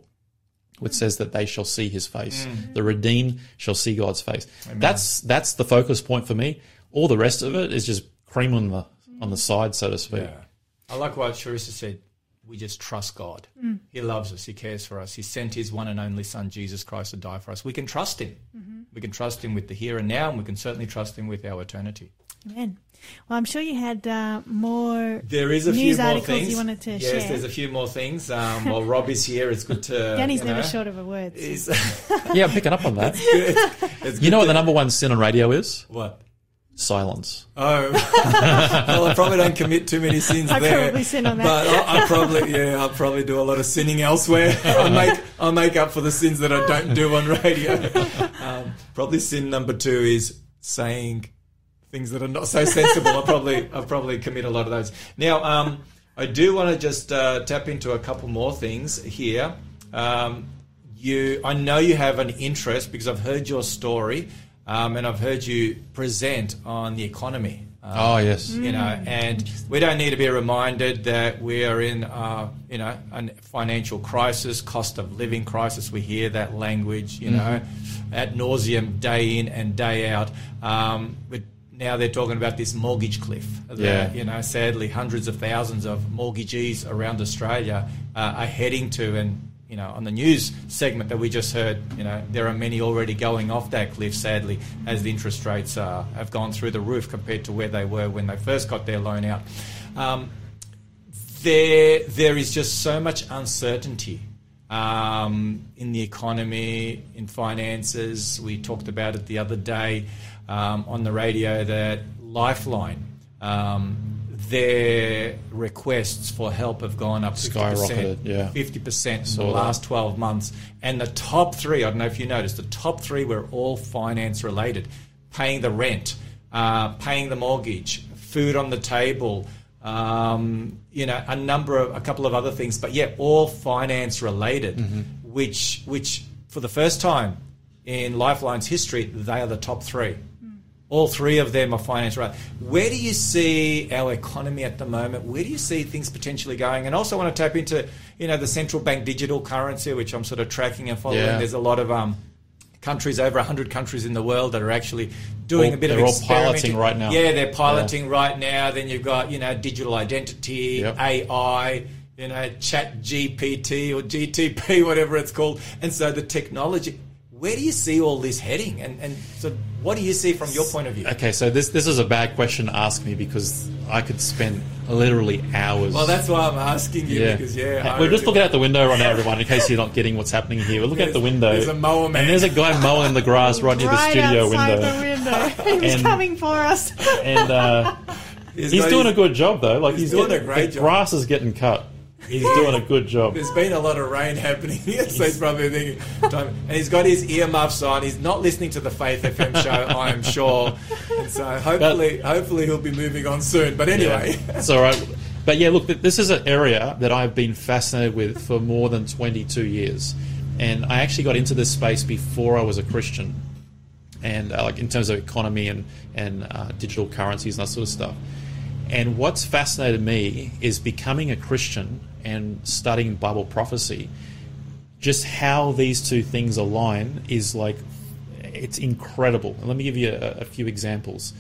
which says that they shall see his face. Mm. The redeemed shall see God's face. That's that's the focus point for me. All the rest of it is just cream on the on the side, so to speak. Yeah. I like what Charissa said. We just trust God. Mm. He loves us. He cares for us. He sent His one and only Son, Jesus Christ, to die for us. We can trust Him. Mm-hmm. We can trust Him with the here and now, and we can certainly trust Him with our eternity. Amen. Well, I'm sure you had uh, more There is a news few more articles things. you wanted to yes, share. there's a few more things. Um, while Rob is here, it's good to. Danny's never know, short of a word. so- Yeah, I'm picking up on that. it's You good know what the number one sin on radio is? What? Silence. Oh, well, I probably don't commit too many sins I there. probably sin on that. But I, I probably, yeah, I'll probably do a lot of sinning elsewhere. I'll make, I'll make up for the sins that I don't do on radio. Um, probably sin number two is saying things that are not so sensible. I'll probably, I'll probably commit a lot of those. Now, um, I do want to just uh, tap into a couple more things here. Um, you, I know you have an interest because I've heard your story, um, and I've heard you present on the economy. Um, Oh, yes. you know, and we don't need to be reminded that we are in, uh, you know, a financial crisis, cost of living crisis. We hear that language, you know, at nauseum, day in and day out. Um, but now they're talking about this mortgage cliff. That, Yeah. you know, sadly, hundreds of thousands of mortgagees around Australia uh, are heading to, and you know, on the news segment that we just heard, you know, there are many already going off that cliff, sadly, as the interest rates uh, have gone through the roof compared to where they were when they first got their loan out. Um, there, there is just so much uncertainty um, in the economy, in finances. We talked about it the other day um, on the radio that Lifeline, um, their requests for help have gone up 50%, Skyrocketed, yeah. 50% in the Saw that. last 12 months. And the top three, I don't know if you noticed, the top three were all finance related paying the rent, uh, paying the mortgage, food on the table, um, you know, a number of, a couple of other things, but yeah, all finance related, Mm-hmm. which, which for the first time in Lifeline's history, they are the top three. All three of them are finance right. Where do you see our economy at the moment? Where do you see things potentially going? And also want to tap into, you know, the central bank digital currency, which I'm sort of tracking and following. Yeah. There's a lot of um, countries, over 100 countries in the world that are actually doing All- a bit they're of all piloting right now. Yeah, they're piloting right now. Then you've got, you know, digital identity, Yep. AI, you know, chat GPT or GTP, whatever it's called. And so the technology, where do you see all this heading? And, and so what do you see from your point of view? Okay, so this this is a bad question to ask me because I could spend literally hours. Well, that's why I'm asking you yeah. because, yeah. I We're just looking out the window right now, everyone, in case you're not getting what's happening here. We're looking at the window. there's a mower man. And there's a guy mowing the grass right near the right studio outside window. the window. He's And- coming for us. And uh, He's he's got doing a good job, though. Like he's he's, doing getting, a great the job. grass is getting cut. He's Doing a good job. There's been a lot of rain happening here, so he's probably thinking. And he's got his earmuffs on. He's not listening to the Faith FM show, I am sure. And so hopefully, hopefully he'll be moving on soon. But anyway, Yeah, it's all right. But yeah, look, this is an area that I've been fascinated with for more than 22 years. And I actually got into this space before I was a Christian. And uh, like in terms of economy and, and uh, digital currencies and that sort of stuff. And what's fascinated me is becoming a Christian and studying Bible prophecy. Just how these two things align is like, it's incredible. Let me give you a, a few examples.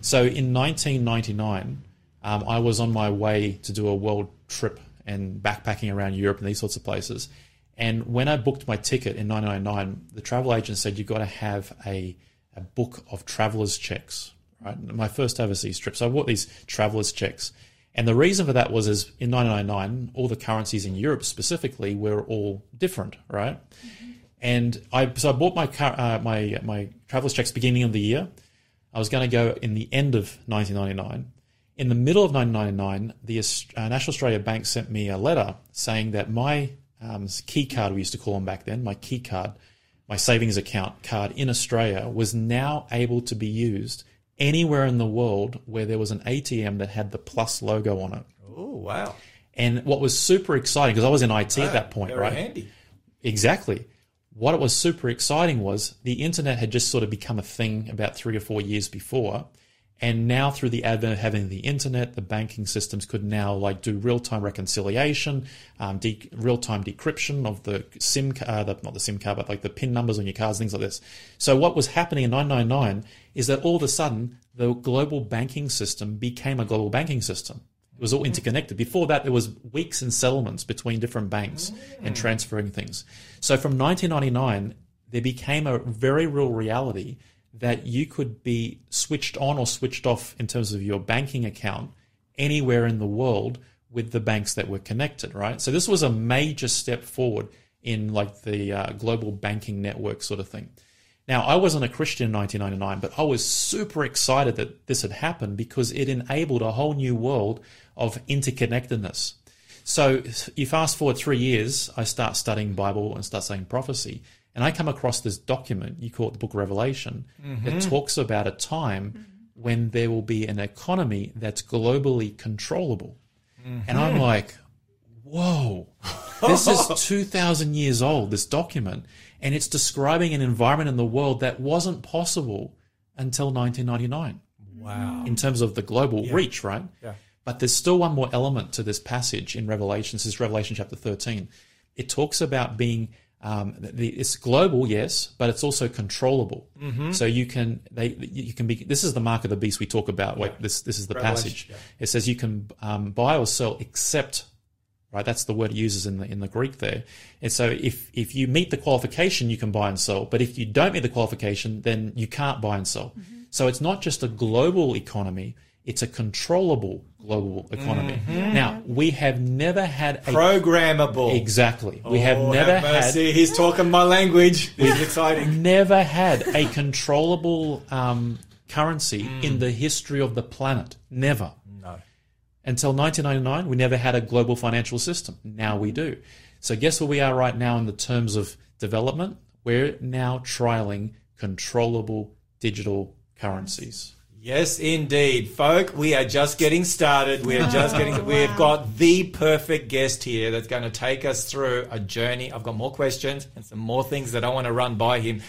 So in 1999, um, I was on my way to do a world trip and backpacking around Europe and these sorts of places. And when I booked my ticket in 1999, the travel agent said you've got to have a, a book of travelers checks. Right, my first overseas trip. So I bought these travelers checks, and the reason for that was is in 1999, all the currencies in Europe specifically were all different, right? And I so I bought my car, uh, my my travelers checks beginning of the year. I was going to go in the end of 1999. In the middle of 1999, the uh, National Australia Bank sent me a letter saying that my um, key card, we used to call them back then, my key card, my savings account card in Australia was now able to be used anywhere in the world where there was an ATM that had the plus logo on it. oh wow, And what was super exciting, because I was in IT at ah, that point, very right? handy. Exactly. What it was super exciting was the internet had just sort of become a thing about three or four years before. And now through the advent of having the internet, the banking systems could now like do real time reconciliation, um, de- real time decryption of the SIM, ca- uh, the, not the SIM card, but like the PIN numbers on your cards, things like this. So what was happening in 999 is that all of a sudden the global banking system became a global banking system. It was all interconnected. Before that, there was weeks in settlements between different banks and transferring things. So from 1999, there became a very real reality that you could be switched on or switched off in terms of your banking account anywhere in the world with the banks that were connected, right? So this was a major step forward in like the uh, global banking network sort of thing. Now, I wasn't a Christian in 1999, but I was super excited that this had happened because it enabled a whole new world of interconnectedness. So you fast forward three years, I start studying Bible and start studying prophecy, and I come across this document, you call it the book of Revelation, that mm-hmm. talks about a time mm-hmm. when there will be an economy that's globally controllable. And I'm mm-hmm. like, whoa, this is 2,000 years old, this document, and it's describing an environment in the world that wasn't possible until 1999 Wow. in terms of the global reach, right? Yeah. But there's still one more element to this passage in Revelation. This is Revelation chapter 13. It talks about being um, the, it's global, yes, but it's also controllable. Mm-hmm. So you can they you can be. This is the mark of the beast we talk about. Like this this is the Revelation, passage. yeah. It says you can um, buy or sell except right? That's the word it uses in the in the Greek there. And so if if you meet the qualification, you can buy and sell. But if you don't meet the qualification, then you can't buy and sell. So it's not just a global economy; it's a controllable global economy. Now we have never had a Programmable. exactly. We have Oh, never have had. He's talking my language. Is exciting. never had a controllable um, currency in the history of the planet. Never. No. Until 1999, we never had a global financial system. Now we do. So, guess where we are right now in the terms of development? We're now trialing controllable digital currencies. Yes, indeed, folk. We are just getting started. We are just getting. We've got the perfect guest here that's going to take us through a journey. I've got more questions and some more things that I want to run by him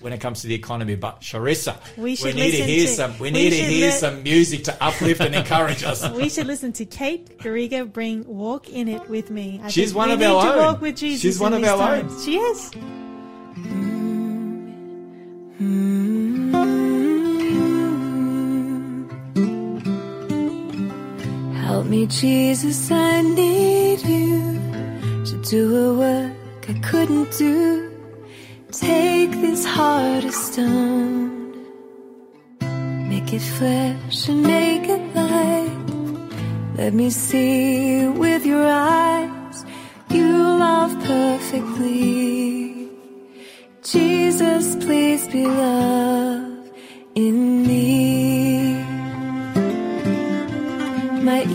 when it comes to the economy. But Charissa, We should need to hear to- some. We we need to hear let- some music to uplift and encourage us. We should listen to Kate Garriga bring "Walk in It" with me. I She's one we of need our to own. Walk with Jesus She's one of our own. times. She is. Me, Jesus, I need you to do a work I couldn't do. Take this heart of stone, make it flesh and make it light. Let me see with your eyes you love perfectly. Jesus, please be love in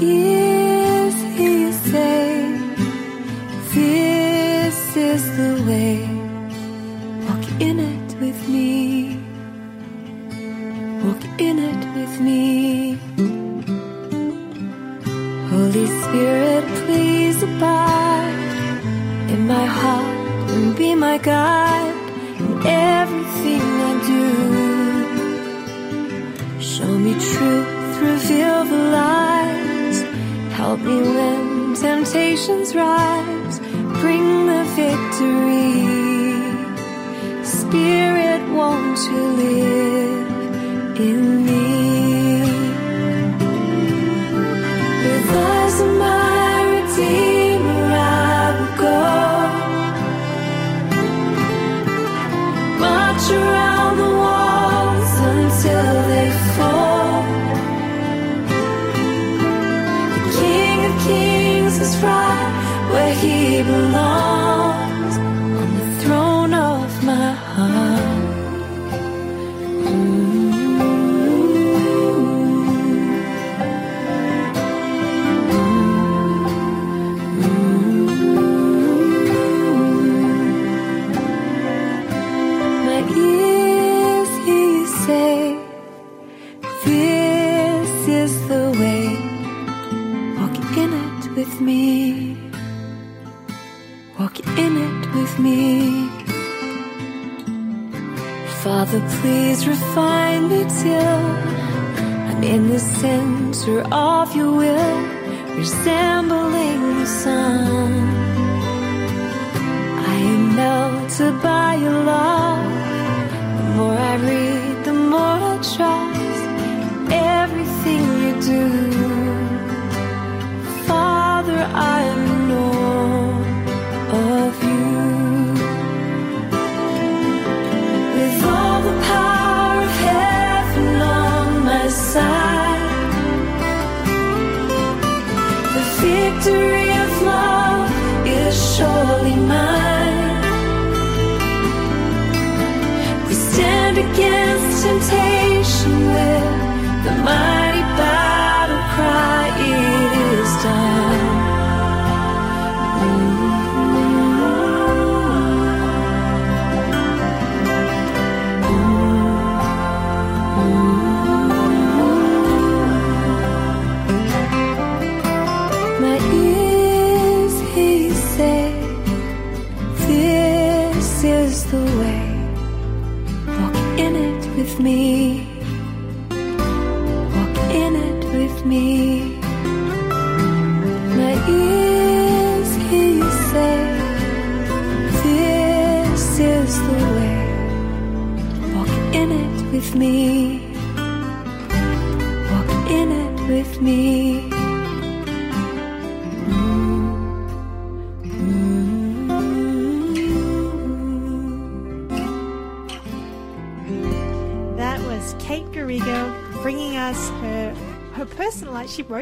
is he saying, This is the way, walk in it with me, walk in it with me. Holy Spirit, please abide in my heart and be my guide in everything I do. Show me truth, reveal the light. Help me when temptations rise. Bring the victory. Spirit, won't you live in me? Father, please refine me till I'm in the center of your will, resembling the sun. I am melted by your love.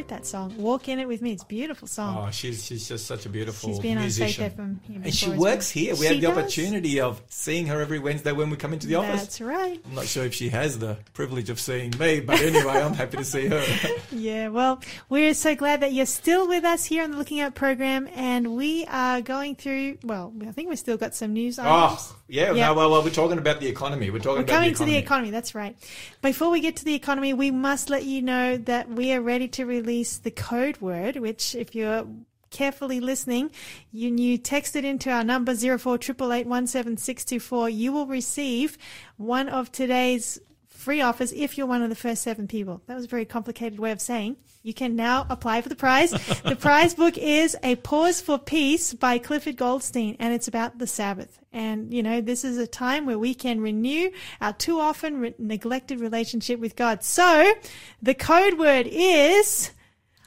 Wrote that song. Walk in it with me. It's a beautiful song. Oh, she's she's just such a beautiful She's been on musician. Faith FM here and she works well. here. We She have the does. opportunity of seeing her every Wednesday when we come into the office. That's right. I'm not sure if she has the privilege of seeing me, but anyway, I'm happy to see her. Yeah, well, we're so glad that you're still with us here on the Looking Out program, and we are going through. Well, I think we've still got some news oh, items. oh, yeah. Yeah. No, well, well, we're talking about the economy. We're talking We're about coming the to the economy. That's right. Before we get to the economy, we must let you know that we are ready to release the code word, which, if you're carefully listening, you, you text it into our number zero four triple eight one seven six two four. You will receive one of today's free offers if you're one of the first seven people. That was a very complicated way of saying. You can now apply for the prize. the prize book is A Pause for Peace by Clifford Goldstein, and it's about the Sabbath. And, you know, this is a time where we can renew our too often re- neglected relationship with God. So, the code word is,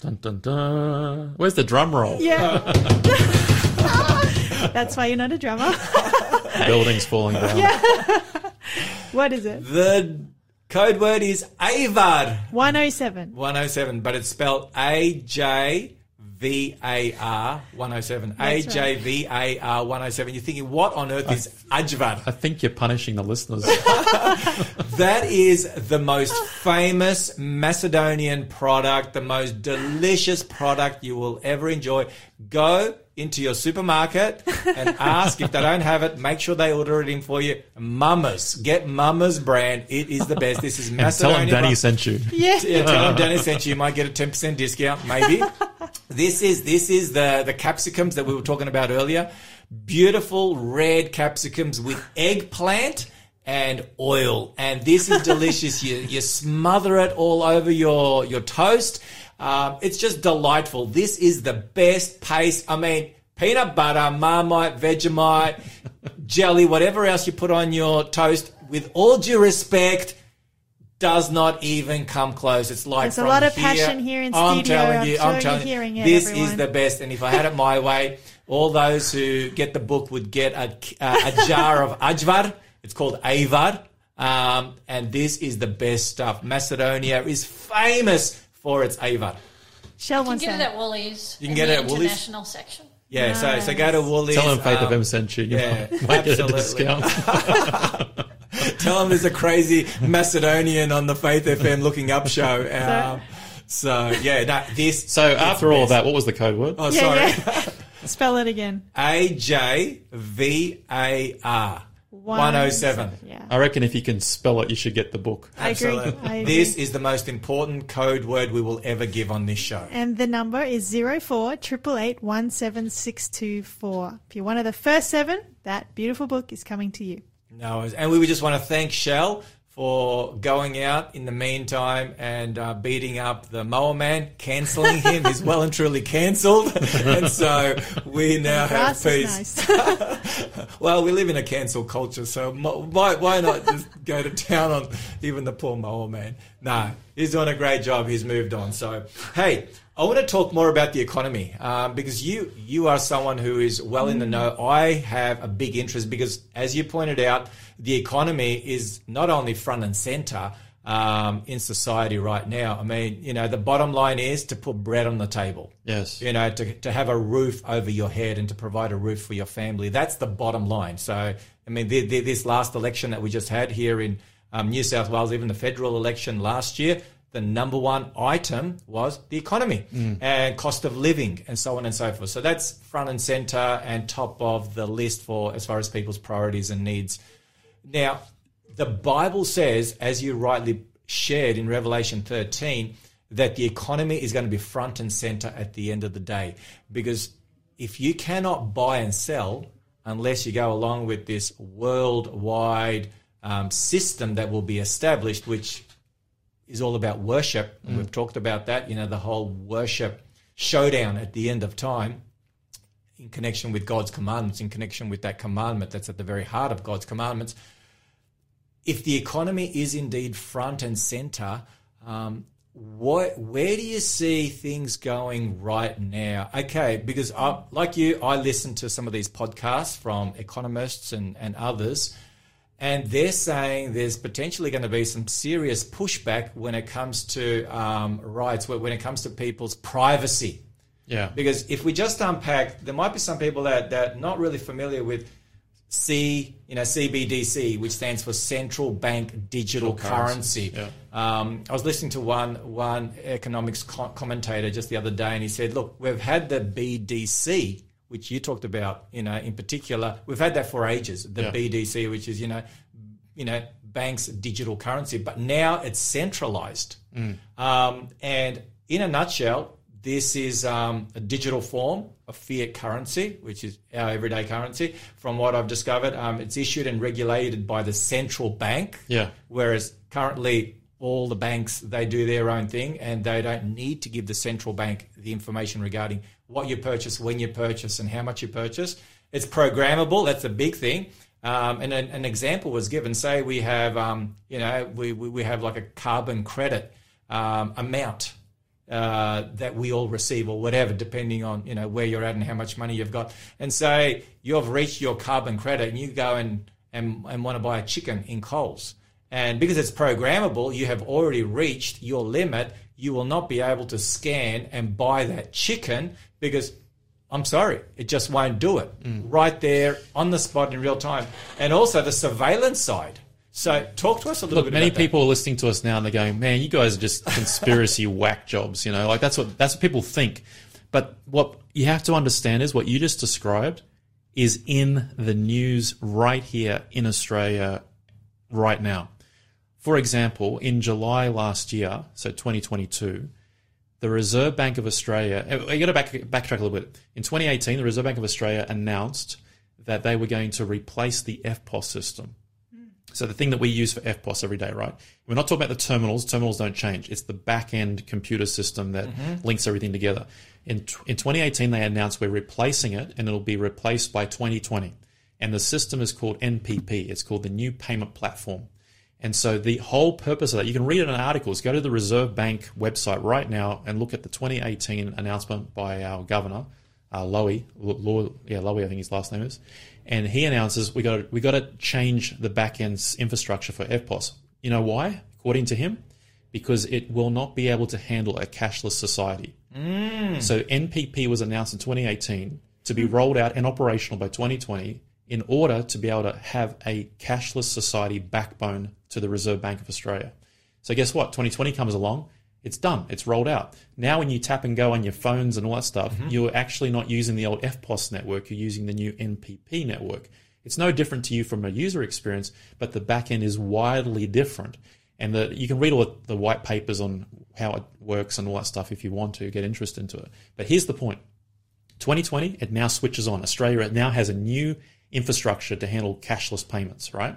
Dun, dun, dun. Where's the drum roll? yeah. That's why you're not a drummer. Building's falling down. Yeah. what is it? The code word is Ajvar 107. 107, but it's spelled A J AJVAR 107. That's right. AJVAR 107. You're thinking, what on earth is Ajvar? I think you're punishing the listeners. That is the most famous Macedonian product, the most delicious product you will ever enjoy. Go into your supermarket and ask if they don't have it. Make sure they order it in for you. Mama's. Get Mama's brand. It is the best. This is and tell Macedonian. them Danny sent you. Yeah. Yeah, tell them Danny sent you. You might get a ten percent discount, maybe. this is this is the the capsicums that we were talking about earlier. Beautiful red capsicums with eggplant and oil, and this is delicious. you you smother it all over your your toast. Um, it's just delightful. This is the best paste. I mean, peanut butter, marmite, Vegemite, jelly, whatever else you put on your toast. With all due respect, does not even come close. It's like There's a lot of here- passion here in Studio. I'm studio. telling I'm you, I'm you're telling hearing you, it, this everyone. is the best. And if I had it my way, all those who get the book would get a, a, a jar of ajvar. It's called ajvar, um, and this is the best stuff. Macedonia is famous for its Ajvar. Shell You can get it at Woolies. You can in get the it at Woolies? International section. Yeah, so so go to Woolies. Tell them Faith um, FM sent you. You yeah, might get a discount. Tell them there's a crazy Macedonian on the Faith FM looking up show. Um, so yeah, no, this. So after all best. that, what was the code word? oh Yeah, sorry, yeah. Spell it again. A J V A R one oh seven. Yeah. I reckon if you can spell it, you should get the book. I agree. Absolutely. I agree. This is the most important code word we will ever give on this show. And the number is 04 888 17624. If you're one of the first seven, that beautiful book is coming to you. No, and we would just want to thank Shell for going out in the meantime and uh, beating up the mower man, cancelling him. He's well and truly cancelled, and so we now have peace. nice. Well, we live in a cancel culture, so why, why not just go to town on even the poor mower man? No, he's doing a great job. He's moved on. So, hey, I want to talk more about the economy um, because you you are someone who is well in the know. I have a big interest because, as you pointed out, the economy is not only front and center. Um, in society right now, I mean, you know, the bottom line is to put bread on the table Yes. you know, to, to have a roof over your head and to provide a roof for your family. That's the bottom line. So, I mean, the, the, this last election that we just had here in um, New South Wales, even the federal election last year, the number one item was the economy and cost of living and so on and so forth. So that's front and center and top of the list for as far as people's priorities and needs. Now, the Bible says, as you rightly shared in Revelation 13, that the economy is going to be front and center at the end of the day. Because if you cannot buy and sell unless you go along with this worldwide um, system that will be established, which is all about worship, and we've talked about that, you know, the whole worship showdown at the end of time in connection with God's commandments, in connection with that commandment that's at the very heart of God's commandments. If the economy is indeed front and center, um, what, where do you see things going right now? Okay, because I, like you, I listen to some of these podcasts from economists and, and others, and they're saying there's potentially going to be some serious pushback when it comes to um, rights, when it comes to people's privacy. Yeah. Because if we just unpack, there might be some people that that are not really familiar with C, you know, CBDC, which stands for Central Bank Digital currency. Currency. Um, I was listening to one one economics co- commentator just the other day, and he said, "Look, we've had the BDC, which you talked about, you know, in particular, we've had that for ages. The Yeah. BDC, which is, you know, you know, banks' digital currency, but now it's centralized. Um, and in a nutshell, this is um, a digital form of fiat currency, which is our everyday currency. From what I've discovered, um, it's issued and regulated by the central bank. Yeah. Whereas currently, all the banks they do their own thing, and they don't need to give the central bank the information regarding what you purchase, when you purchase, and how much you purchase. It's programmable. That's a big thing. Um, and an, an example was given. Say we have, um, you know, we, we, we have like a carbon credit um, amount uh, that we all receive or whatever, depending on you know where you're at and how much money you've got. And say you've reached your carbon credit and you go and and, and want to buy a chicken in Coles. And because it's programmable, you have already reached your limit. You will not be able to scan and buy that chicken because I'm sorry, it just won't do it mm. right there on the spot in real time. And also the surveillance side. So talk to us a little Look, bit many about that. people are listening to us now and they're going, "Man, you guys are just conspiracy whack jobs." You know, like that's what that's what people think. But what you have to understand is what you just described is in the news right here in Australia right now. For example, in July last year, so 2022, the Reserve Bank of Australia. I got to back, backtrack a little bit. In 2018, the Reserve Bank of Australia announced that they were going to replace the EFTPOS system. So the thing that we use for EFTPOS every day, right? We're not talking about the terminals. Terminals don't change. It's the back end computer system that mm-hmm. links everything together. In, in 2018, they announced we're replacing it and it'll be replaced by 2020. And the system is called NPP. It's called the New Payment Platform. And so the whole purpose of that, you can read it in articles. Go to the Reserve Bank website right now and look at the 2018 announcement by our governor, uh, Lowy, yeah, Lowy, I think his last name is, and he announces we got we got to change the back end infrastructure for EFTPOS. You know why? According to him, because it will not be able to handle a cashless society. So NPP was announced in 2018 to be rolled out and operational by 2020 in order to be able to have a cashless society backbone to the Reserve Bank of Australia. So guess what? 2020 comes along, it's done, it's rolled out. Now when you tap and go on your phones and all that stuff, mm-hmm. you're actually not using the old EFTPOS network, you're using the new NPP network. It's no different to you from a user experience, but the back end is widely different. And the, you can read all the white papers on how it works and all that stuff if you want to get interested into it. But here's the point 2020, it now switches on. Australia now has a new infrastructure to handle cashless payments, right?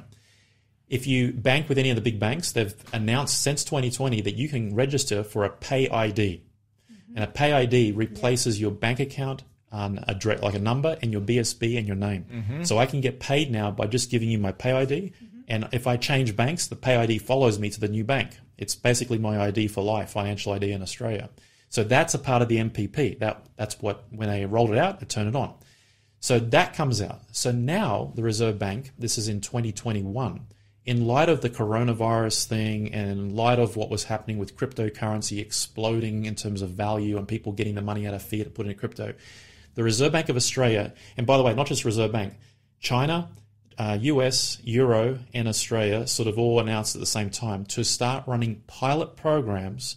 If you bank with any of the big banks, they've announced since 2020 that you can register for a Pay ID. Mm-hmm. And a Pay ID replaces your bank account, um, address, like a number, and your BSB and your name. Mm-hmm. So I can get paid now by just giving you my Pay ID. Mm-hmm. And if I change banks, the Pay ID follows me to the new bank. It's basically my ID for life, financial ID in Australia. So that's a part of the NPP. That that's what when they rolled it out, they turned it on. So that comes out. So now the Reserve Bank, this is in 2021, in light of the coronavirus thing and in light of what was happening with cryptocurrency exploding in terms of value and people getting the money out of fiat to put into crypto, the Reserve Bank of Australia, and by the way, not just Reserve Bank, China, uh, US, Euro, and Australia sort of all announced at the same time to start running pilot programs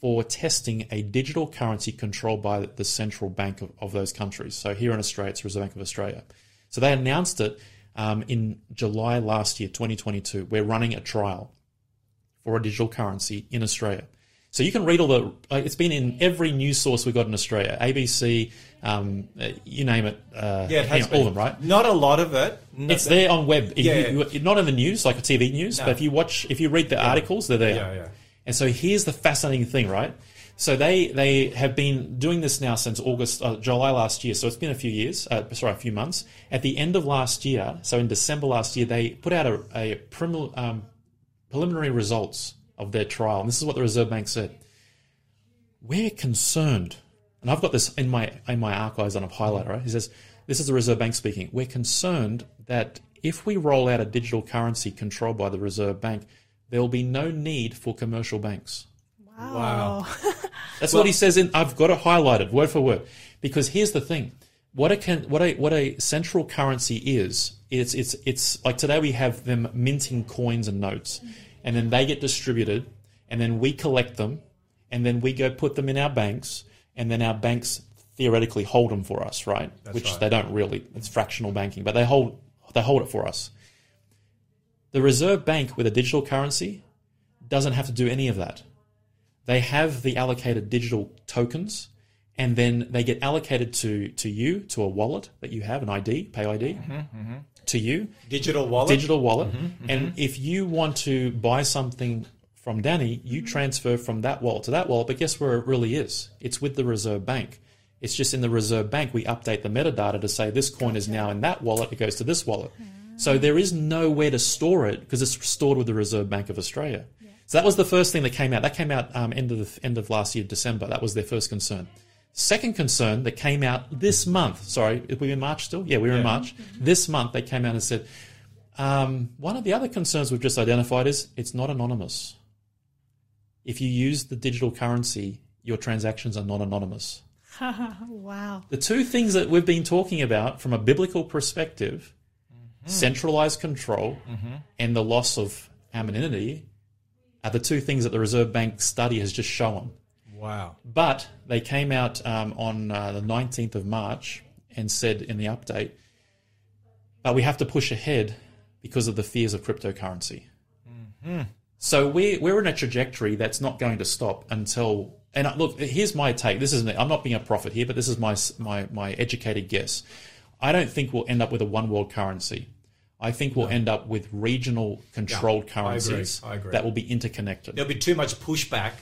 for testing a digital currency controlled by the central bank of, of those countries. So here in Australia, it's Reserve Bank of Australia. So they announced it um, in July last year, 2022. We're running a trial for a digital currency in Australia. So you can read all the. Uh, it's been in every news source we've got in Australia, ABC, um, uh, you name it. Uh, Yeah, it has know, all of them, right? Not a lot of it. Not It's there on web. Yeah, you- not in the news, like a TV news, No. but if you watch, if you read the articles, they're there. Yeah, yeah. And so here's the fascinating thing, right? So they they have been doing this now since August, uh, July last year. So it's been a few years, uh, sorry, a few months. At the end of last year, so in December last year, they put out a, a prim, um, preliminary results of their trial. And this is what the Reserve Bank said. We're concerned, and I've got this in my in my archives on a highlighter. Right? He says, "This is the Reserve Bank speaking. We're concerned that if we roll out a digital currency controlled by the Reserve Bank, there will be no need for commercial banks." Wow. That's what he says in. I've got it highlighted word for word because here's the thing: what a can, what a what a central currency is. It's it's it's like today we have them minting coins and notes, mm-hmm. and then they get distributed, and then we collect them, and then we go put them in our banks, and then our banks theoretically hold them for us, right? Which right. they don't really. It's fractional banking, but they hold they hold it for us. The Reserve Bank with a digital currency doesn't have to do any of that they have the allocated digital tokens and then they get allocated to, to you, to a wallet that you have, an ID, pay ID, mm-hmm, mm-hmm. to you, Digital wallet. digital wallet. Mm-hmm, and if you want to buy something from Danny, you transfer from that wallet to that wallet. But guess where it really is? It's with the Reserve Bank. It's just in the Reserve Bank, we update the metadata to say this coin is now in that wallet, it goes to this wallet. So there is nowhere to store it because it's stored with the Reserve Bank of Australia. So that was the first thing that came out. That came out um, end of the end of last year, December. That was their first concern. Second concern that came out this month. Sorry, are we in March still? Yeah, we were in March. This month they came out and said, Um, one of the other concerns we've just identified is it's not anonymous. If you use the digital currency, your transactions are not anonymous. wow. The two things that we've been talking about from a biblical perspective centralized control and the loss of anonymity are the two things that the Reserve Bank study has just shown. Wow. But they came out um, on uh, the 19th of March and said in the update, but we have to push ahead because of the fears of cryptocurrency. So we're, we're in a trajectory that's not going to stop until. And uh, look, here's my take. This isn't. I'm not being a prophet here, but this is my my my educated guess. I don't think we'll end up with a one world currency. I think we'll end up with regional controlled I agree. currencies I agree. that will be interconnected. There'll be too much pushback,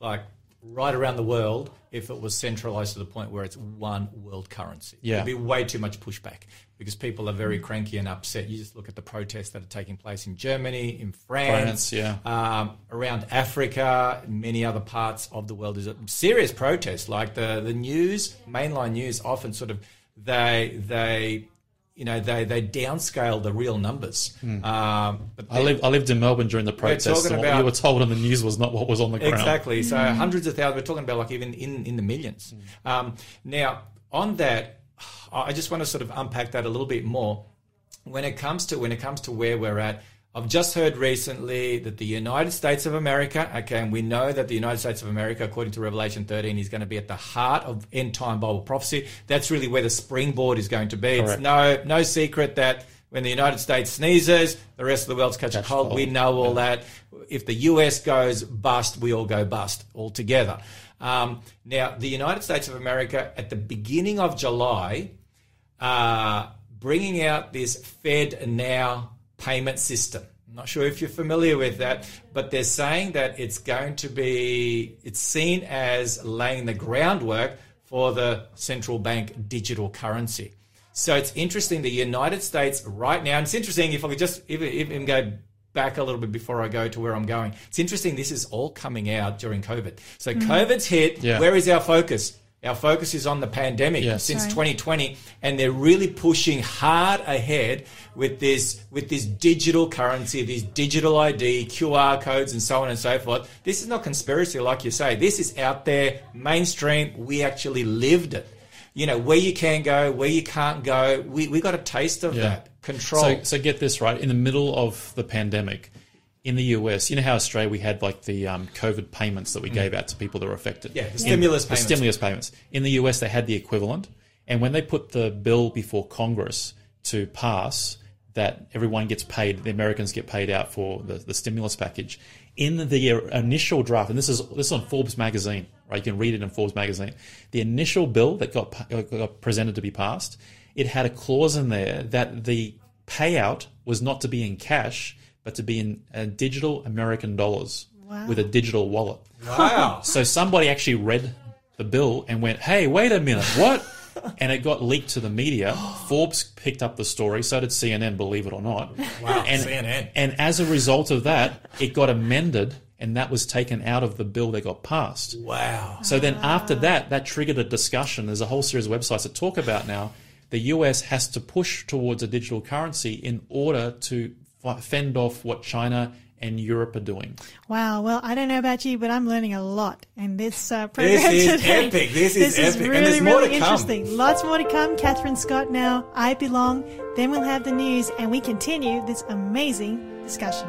like right around the world, if it was centralized to the point where it's one world currency. Yeah. There'll be way too much pushback because people are very cranky and upset. You just look at the protests that are taking place in Germany, in France, France, yeah. um, around Africa, many other parts of the world. There's a serious protest. Like the, the news, mainline news, often sort of they they you know they they downscale the real numbers. Um, but I lived I lived in Melbourne during the protests, and what about- you were told on the news was not what was on the ground. Exactly. So hundreds of thousands. We're talking about like even in, in the millions. Um, now, on that, I just want to sort of unpack that a little bit more. When it comes to when it comes to where we're at, I've just heard recently that the United States of America, okay, and we know that the United States of America, according to Revelation 13, is going to be at the heart of end time Bible prophecy. That's really where the springboard is going to be. It's no no secret that when the United States sneezes, the rest of the world's catching cold. cold. We know all that. If the US goes bust, we all go bust altogether. Um, now, the United States of America at the beginning of July, uh, bringing out this Fed Now payment system. I'm not sure if you're familiar with that, but they're saying that it's going to be, it's seen as laying the groundwork for the central bank digital currency. So it's interesting. The United States right now, and it's interesting if I could just even, even go back a little bit before I go to where I'm going. It's interesting. This is all coming out during COVID. So mm-hmm. COVID's hit. Yeah. Where is our focus? Our focus is on the pandemic Yes. since Right. 2020, and they're really pushing hard ahead with this with this digital currency, these digital ID, QR codes, and so on and so forth. This is not conspiracy, like you say. This is out there, mainstream. We actually lived it. You know where you can go, where you can't go. We we got a taste of Yeah. that control. So, so get this right. In the middle of the pandemic, in the US, you know how Australia we had like the um, COVID payments that we gave out to people that were affected. Mm. Yeah, the In- stimulus the payments. stimulus payments. In the US, they had the equivalent, and when they put the bill before Congress to pass that everyone gets paid, the Americans get paid out for the, the stimulus package. In the initial draft, and this is this is on Forbes magazine, right? You can read it in Forbes magazine. The initial bill that got, got presented to be passed, it had a clause in there that the payout was not to be in cash, but to be in uh, digital American dollars with a digital wallet. wow. So somebody actually read the bill and went, "Hey, wait a minute, what?" and it got leaked to the media. Forbes picked up the story, so did CNN, believe it or not. Wow, and, CNN. And as a result of that, it got amended, and that was taken out of the bill that got passed. Wow. So then after that, that triggered a discussion. There's a whole series of websites that talk about now the US has to push towards a digital currency in order to f- fend off what China and Europe are doing. Wow. Well, I don't know about you, but I'm learning a lot in this uh, program This is today. epic. This is epic. And really, more really to come. interesting. Lots more to come. Catherine Scott now. I belong. Then we'll have the news, and we continue this amazing discussion.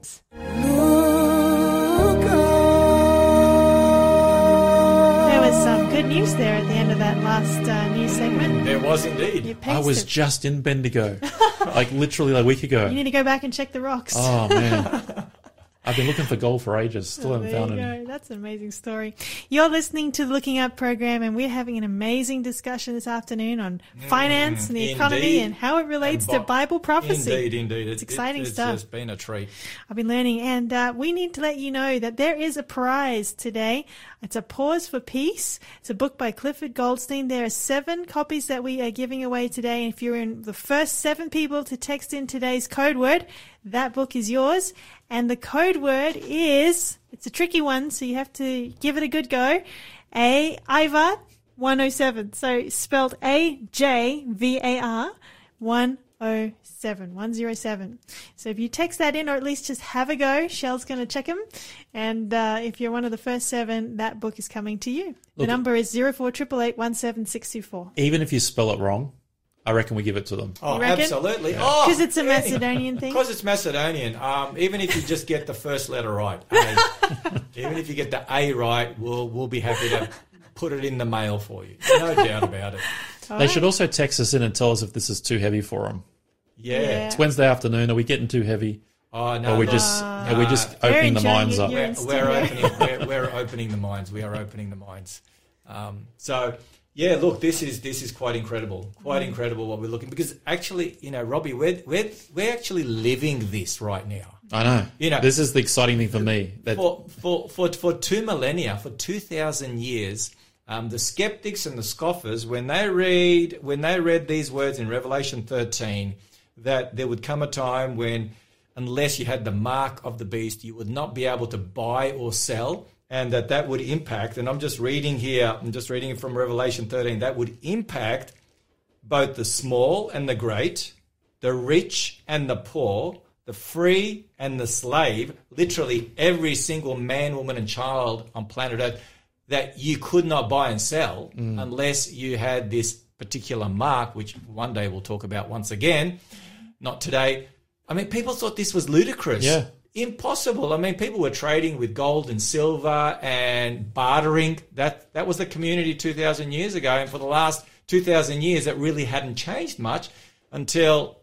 Good news there at the end of that last uh, news segment. There was indeed. I was pasted. just in Bendigo, like literally a week ago. You need to go back and check the rocks. Oh man, I've been looking for gold for ages. Still haven't There found you any. go. That's an amazing story. You're listening to the Looking Up program, and we're having an amazing discussion this afternoon on finance and the economy and how it relates And to Bible prophecy. Indeed, indeed. It's exciting it's stuff. just been a treat. I've been learning, and uh, we need to let you know that there is a prize today. It's a Pause for Peace. It's a book by Clifford Goldstein. There are seven copies that we are giving away today. And If you're in the first seven people to text in today's code word, that book is yours. And the code word is, it's a tricky one, so you have to give it a good go. A Ivar 107. So spelled A J V A R 107. 107. So if you text that in, or at least just have a go, Shell's going to check them. And uh, if you're one of the first seven, that book is coming to you. The number is 0488817624. Even if you spell it wrong, I reckon we give it to them. Oh, You reckon? absolutely. Oh, Because it's a Macedonian thing. Because it's Macedonian. Um, even if you just get the first letter right, A, even if you get the A right, we'll we'll be happy to put it in the mail for you. No doubt about it. They should also text us in and tell us if this is too heavy for them. Yeah. Yeah. It's Wednesday afternoon. Are we getting too heavy? Oh no. Or are we no. just are we just Nah. opening the enjoying minds up? We're, we're opening we're, we're opening the minds. We are opening the minds. Um, so yeah, look, this is this is quite incredible, quite incredible what we're looking because actually, you know, Robbie, we're we're we're actually living this right now. I know. You know- this is the exciting thing for me. That For for for for two millennia, for two thousand years. Um, the skeptics and the scoffers, when they read when they read these words in Revelation 13, that there would come a time when, unless you had the mark of the beast, you would not be able to buy or sell, and that that would impact. And I'm just reading here. I'm just reading it from Revelation 13. That would impact both the small and the great, the rich and the poor, the free and the slave, literally every single man, woman, and child on planet Earth that you could not buy and sell mm. unless you had this particular mark, which one day we'll talk about once again. Not today. I mean, people thought this was ludicrous. Yeah. Impossible. I mean, people were trading with gold and silver and bartering. That that was the community 2,000 years ago. And for the last 2,000 years, it really hadn't changed much until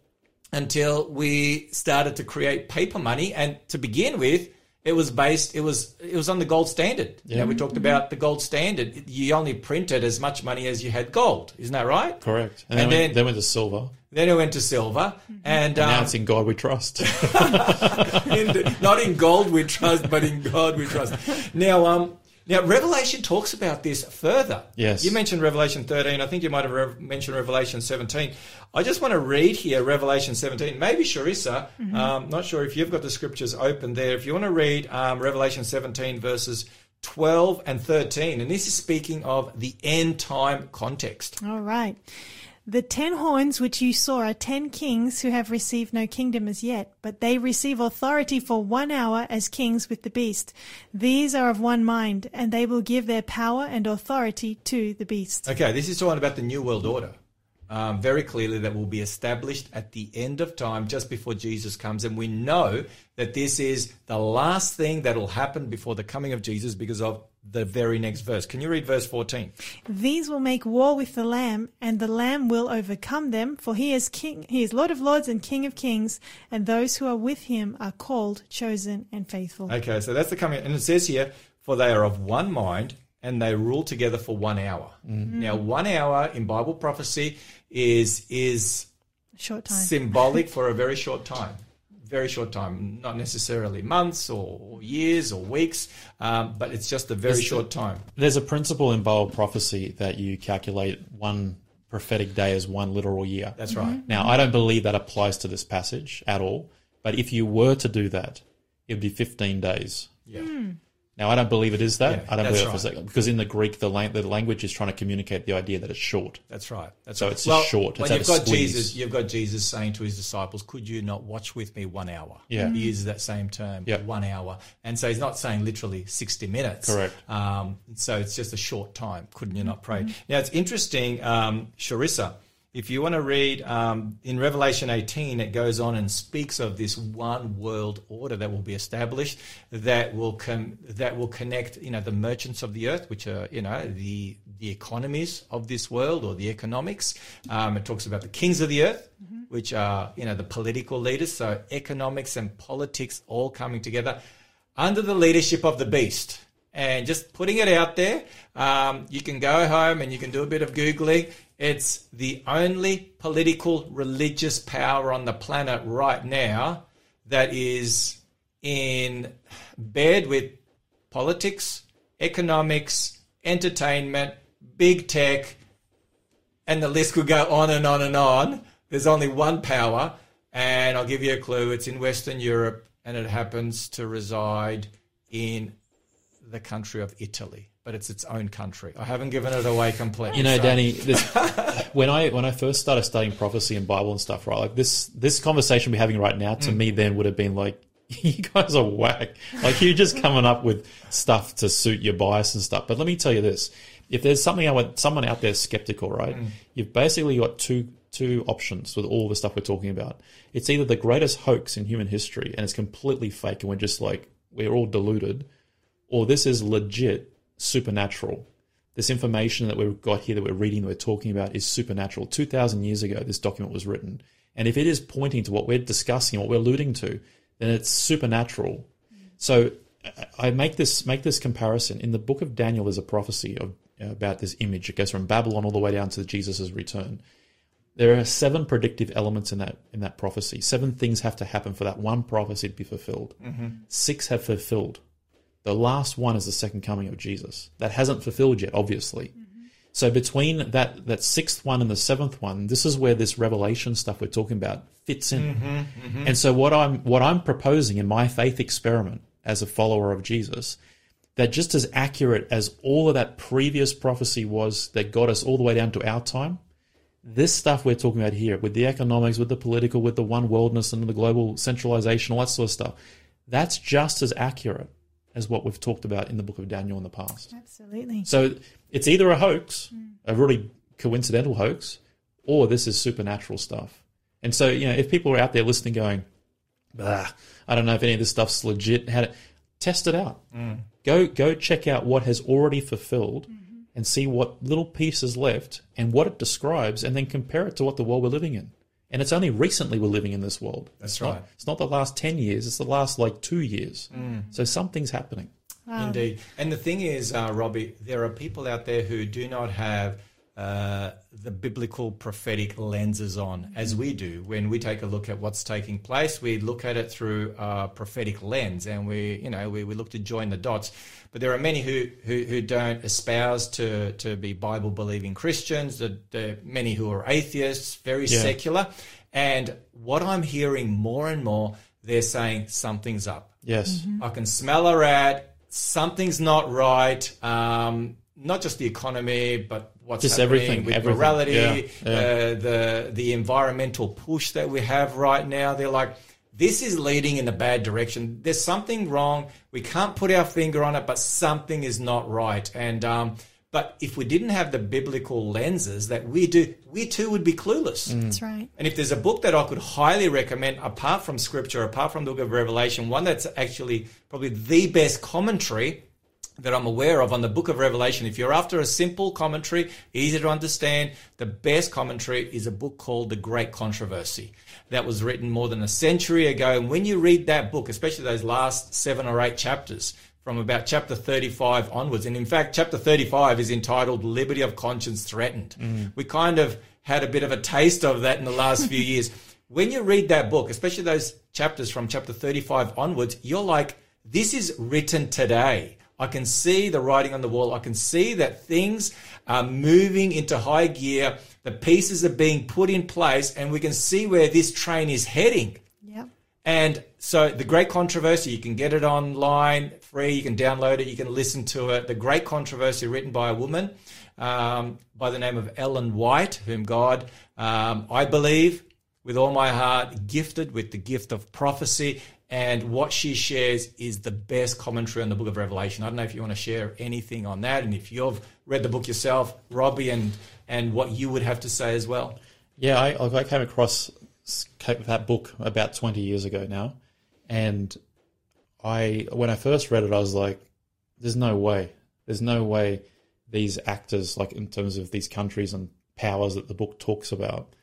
until we started to create paper money. And to begin with, it was based. It was it was on the gold standard. You know, we talked about the gold standard. You only printed as much money as you had gold. Isn't that right? correct. And, And then, then- then went to silver. Then it went to silver, and Now um, it's in God we trust. in, not in gold we trust, but in God we trust. Now, um, now Revelation talks about this further. Yes. you mentioned Revelation thirteen. I think you might have rev- mentioned Revelation seventeen. I just want to read here Revelation seventeen. Maybe Charissa, um, not sure if you've got the scriptures open there. If you want to read um, Revelation seventeen verses. 12 and 13 and this is speaking of the end time context All right. The ten horns which you saw are ten kings who have received no kingdom as yet, but they receive authority for one hour as kings with the beast. These are of one mind, and they will give their power and authority to the beast. Okay, this is talking about the New World Order. Um, very clearly, that will be established at the end of time, just before Jesus comes. And we know that this is the last thing that will happen before the coming of Jesus because of the very next verse. Can you read verse 14? These will make war with the Lamb, and the Lamb will overcome them, for he is king, he is Lord of lords and King of kings, and those who are with him are called, chosen, and faithful. Okay, so that's the coming. And it says here, for they are of one mind and they rule together for one hour. Mm-hmm. Now, one hour in Bible prophecy is is Short time. symbolic for a very short time. Very short time, not necessarily months or years or weeks, um, but it's just a very short time. There's a principle in Bible prophecy that you calculate one prophetic day as one literal year. That's right. Now, I don't believe that applies to this passage at all. But if you were to do that, it'd be 15 days. Yeah. Now, I don't believe it is that. Yeah, I don't that's believe it for a Because in the Greek, the, lang- the language is trying to communicate the idea that it's short. That's right. That's So right. it's just short. When It's you've got squeeze. Jesus, you've got Jesus saying to his disciples, "Could you not watch with me one hour?" Yeah. he uses that same term, Yep. one hour, and so he's not saying literally sixty minutes. Correct. Um, so it's just a short time. Couldn't you not pray? Mm-hmm. Now it's interesting, um, Charissa. If you want to read um, in Revelation 18, it goes on and speaks of this one world order that will be established that will com- that will connect, you know, the merchants of the earth, which are, you know, the the economies of this world or the economics. Um, it talks about the kings of the earth, which are, you know, the political leaders. So economics and politics all coming together under the leadership of the beast. And just putting it out there, um, you can go home and you can do a bit of Googling. It's the only political religious power on the planet right now that is in bed with politics, economics, entertainment, big tech, and the list could go on and on and on. There's only one power, and I'll give you a clue. It's in Western Europe, and it happens to reside in the country of Italy, but it's its own country. I haven't given it away completely. You know, so- Danny, this, when I when I first started studying prophecy and Bible and stuff, right? Like this this conversation we're having right now, to mm. me, then would have been like, you guys are whack. Like you're just coming up with stuff to suit your bias and stuff. But let me tell you this: if there's something out, someone out there skeptical, right? Mm. You've basically got two two options with all the stuff we're talking about. It's either the greatest hoax in human history and it's completely fake, and we're just like we're all deluded, or this is legit supernatural this information that we've got here that we're reading, that we're talking about, is supernatural. 2,000 years ago, this document was written. And if it is pointing to what we're discussing, what we're alluding to, then it's supernatural. So I make this make this comparison. In the book of Daniel, there's a prophecy of, about this image. It goes from Babylon all the way down to Jesus' return. There are seven predictive elements in that in that prophecy. Seven things have to happen for that one prophecy to be fulfilled. Mm-hmm. Six have fulfilled. The last one is the second coming of Jesus. That hasn't fulfilled yet, obviously. So between that that sixth one and the seventh one, this is where this revelation stuff we're talking about fits in. Mm-hmm, mm-hmm. And so what I'm what I'm proposing in my faith experiment as a follower of Jesus, that just as accurate as all of that previous prophecy was that got us all the way down to our time, this stuff we're talking about here, with the economics, with the political, with the one worldness and the global centralization, all that sort of stuff, that's just as accurate as what we've talked about in the book of Daniel in the past. Absolutely. So it's either a hoax, hmm. a really coincidental hoax, or this is supernatural stuff. And so, you know, if people are out there listening going, bah, I don't know if any of this stuff's legit, how to test it out. Hmm. Go go check out what has already fulfilled hmm. and see what little pieces left and what it describes and then compare it to what the world we're living in. And it's only recently we're living in this world. That's It's not- right. it's not the last 10 years, it's the last like two years. So something's happening. Indeed. And the thing is, uh, Robbie, there are people out there who do not have uh, the biblical prophetic lenses on as we do. When we take a look at what's taking place, we look at it through a prophetic lens and we, you know, we, we look to join the dots. But there are many who, who, who don't espouse to, to be Bible believing Christians, there there are many who are atheists, very Yeah. secular. And what I'm hearing more and more, they're saying something's up. Yes. I can smell a rat. Something's not right. Um, not just the economy, but what's Just happening everything, with everything. morality, Yeah, yeah. Uh, the the environmental push that we have right now. They're like, this is leading in a bad direction. There's something wrong. We can't put our finger on it, but something is not right. And um, but if we didn't have the biblical lenses that we do, we too would be clueless. That's right. And if there's a book that I could highly recommend, apart from Scripture, apart from the Book of Revelation, one that's actually probably the best commentary that I'm aware of on the Book of Revelation, if you're after a simple commentary, easy to understand, the best commentary is a book called The Great Controversy. That was written more than a century ago. And when you read that book, especially those last seven or eight chapters, from about chapter 35 onwards. And in fact, chapter 35 is entitled Liberty of Conscience Threatened. Mm. We kind of had a bit of a taste of that in the last few years. When you read that book, especially those chapters from chapter 35 onwards, you're like, this is written today. I can see the writing on the wall. I can see that things are moving into high gear. The pieces are being put in place, and we can see where this train is heading. Yep. And so the Great Controversy, you can get it online, free. You can download it. You can listen to it. The Great Controversy, written by a woman um, by the name of Ellen White, whom God, um, I believe, with all my heart, gifted with the gift of prophecy. And what she shares is the best commentary on the book of Revelation. I don't know if you want to share anything on that, and if you've read the book yourself, Robbie, and and what you would have to say as well. Yeah, I, I came across that book about 20 years ago now. And I, when I first read it, I was like, there's no way. There's no way these actors, like in terms of these countries and powers that the book talks about,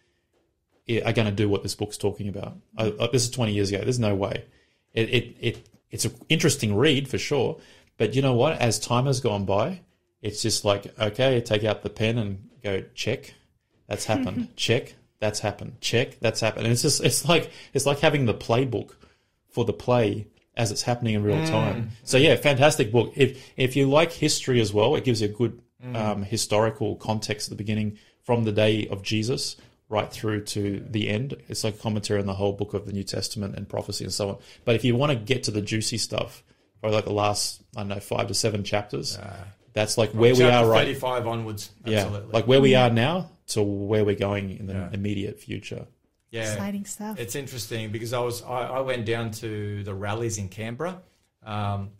are going to do what this book's talking about. I, I, this is 20 years ago. There's no way. It, it, it, it's an interesting read for sure. But you know what? As time has gone by, it's just like, okay, take out the pen and go, check. That's happened. check that's happened. Check, that's happened. And it's just it's like it's like having the playbook for the play as it's happening in real Mm. time. So yeah, fantastic book. If if you like history as well, it gives you a good Mm. um, historical context at the beginning from the day of Jesus right through to the end. It's like a commentary on the whole book of the New Testament and prophecy and so on. But if you want to get to the juicy stuff, probably like the last I don't know five to seven chapters, that's like where we are right 35 onwards. yeah, like where we are now to where we're going in the Yeah. immediate future. yeah. Exciting stuff. It's interesting because I was I, I went down to the rallies in Canberra um,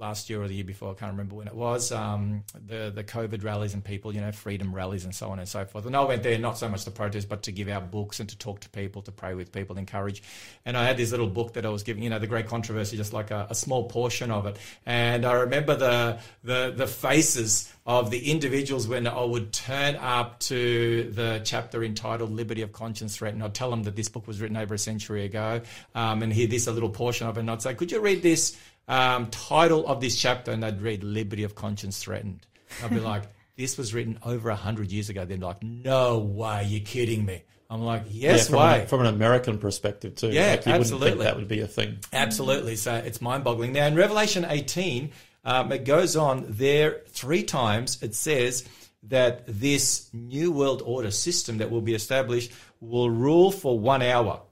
last year or the year before. I can't remember when it was. Um, the the COVID rallies and people, you know, freedom rallies and so on and so forth. And I went there not so much to protest, but to give out books and to talk to people, to pray with people, encourage. And I had this little book that I was giving, you know, the Great Controversy, just like a, a small portion of it. And I remember the the the faces of the individuals when I would turn up to the chapter entitled Liberty of Conscience Threatened. I'd tell them that this book was written over a century ago um, and hear this, a little portion of it. And I'd say, could you read this um, title of this chapter? And they'd read Liberty of Conscience Threatened. I'd be like, this was written over a hundred years ago. They're like, no way, you're kidding me. I'm like, yes, from, way. an, from an American perspective too. Yeah, like you wouldn't think absolutely. that would be a thing. Absolutely. So it's mind boggling. Now, in Revelation 18, um, it goes on there three times. It says that this new world order system that will be established will rule for one hour.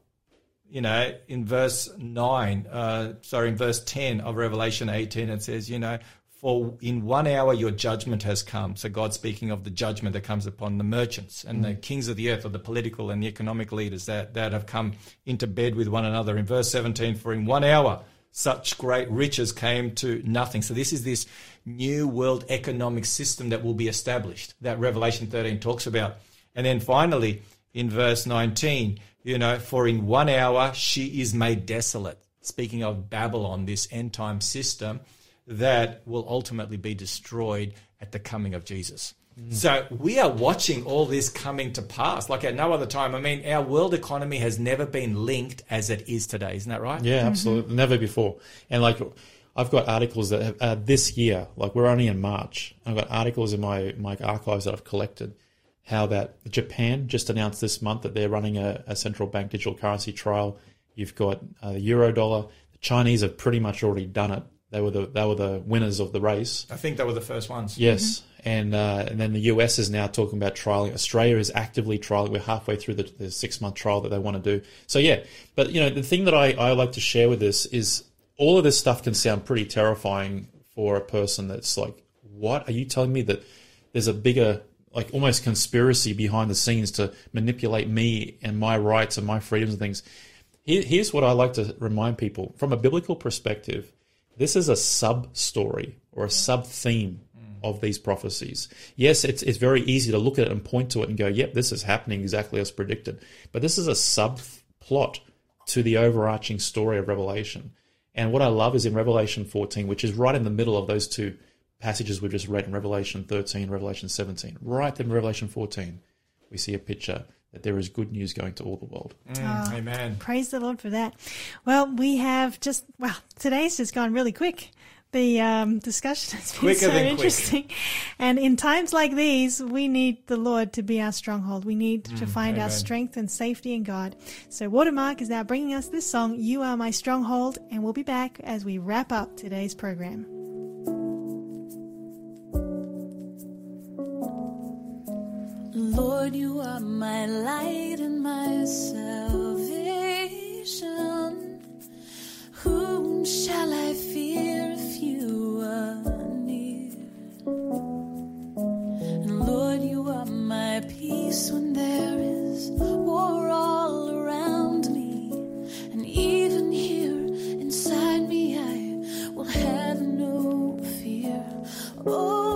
You know, in verse 9, uh, sorry, in verse 10 of Revelation 18, it says, you know, for in one hour your judgment has come. So God speaking of the judgment that comes upon the merchants and the kings of the earth or the political and the economic leaders that, that have come into bed with one another. In verse 17, for in one hour such great riches came to nothing. So this is this new world economic system that will be established that Revelation 13 talks about. And then finally, in verse 19, you know, for in one hour she is made desolate. Speaking of Babylon, this end time system that will ultimately be destroyed at the coming of Jesus. So we are watching all this coming to pass like at no other time. I mean, our world economy has never been linked as it is today. Isn't that right? Yeah, absolutely. Never before. And like, I've got articles that have, uh, this year, like we're only in March. I've got articles in my my archives that I've collected. How that Japan just announced this month that they're running a, a central bank digital currency trial. You've got uh, the euro dollar. The Chinese have pretty much already done it. They were the they were the winners of the race. I think they were the first ones. Yes, and uh, and then the US is now talking about trialing. Australia is actively trialing. We're halfway through the, the six month trial that they want to do. So yeah, but you know the thing that I, I like to share with this is all of this stuff can sound pretty terrifying for a person that's like, what are you telling me that there's a bigger like almost conspiracy behind the scenes to manipulate me and my rights and my freedoms and things. Here, here's what I like to remind people from a biblical perspective. This is a sub story or a sub theme of these prophecies. Yes, it's it's very easy to look at it and point to it and go, "Yep, this is happening exactly as predicted." But this is a subplot to the overarching story of Revelation. And what I love is in Revelation 14, which is right in the middle of those two passages we've just read in Revelation 13, Revelation 17. Right then in Revelation 14, we see a picture that there is good news going to all the world. Mm, Amen. Praise the Lord for that. Well, we have just, well, today's just gone really quick. The um, discussion has been Quicker so than quick. interesting. And in times like these, we need the Lord to be our stronghold. We need to find our strength and safety in God. So Watermark is now bringing us this song, You Are My Stronghold, and we'll be back as we wrap up today's program. Lord, you are my light and my salvation. Whom shall I fear if you are near? And Lord, you are my peace when there is war all around me. And even here inside me, I will have no fear. Oh,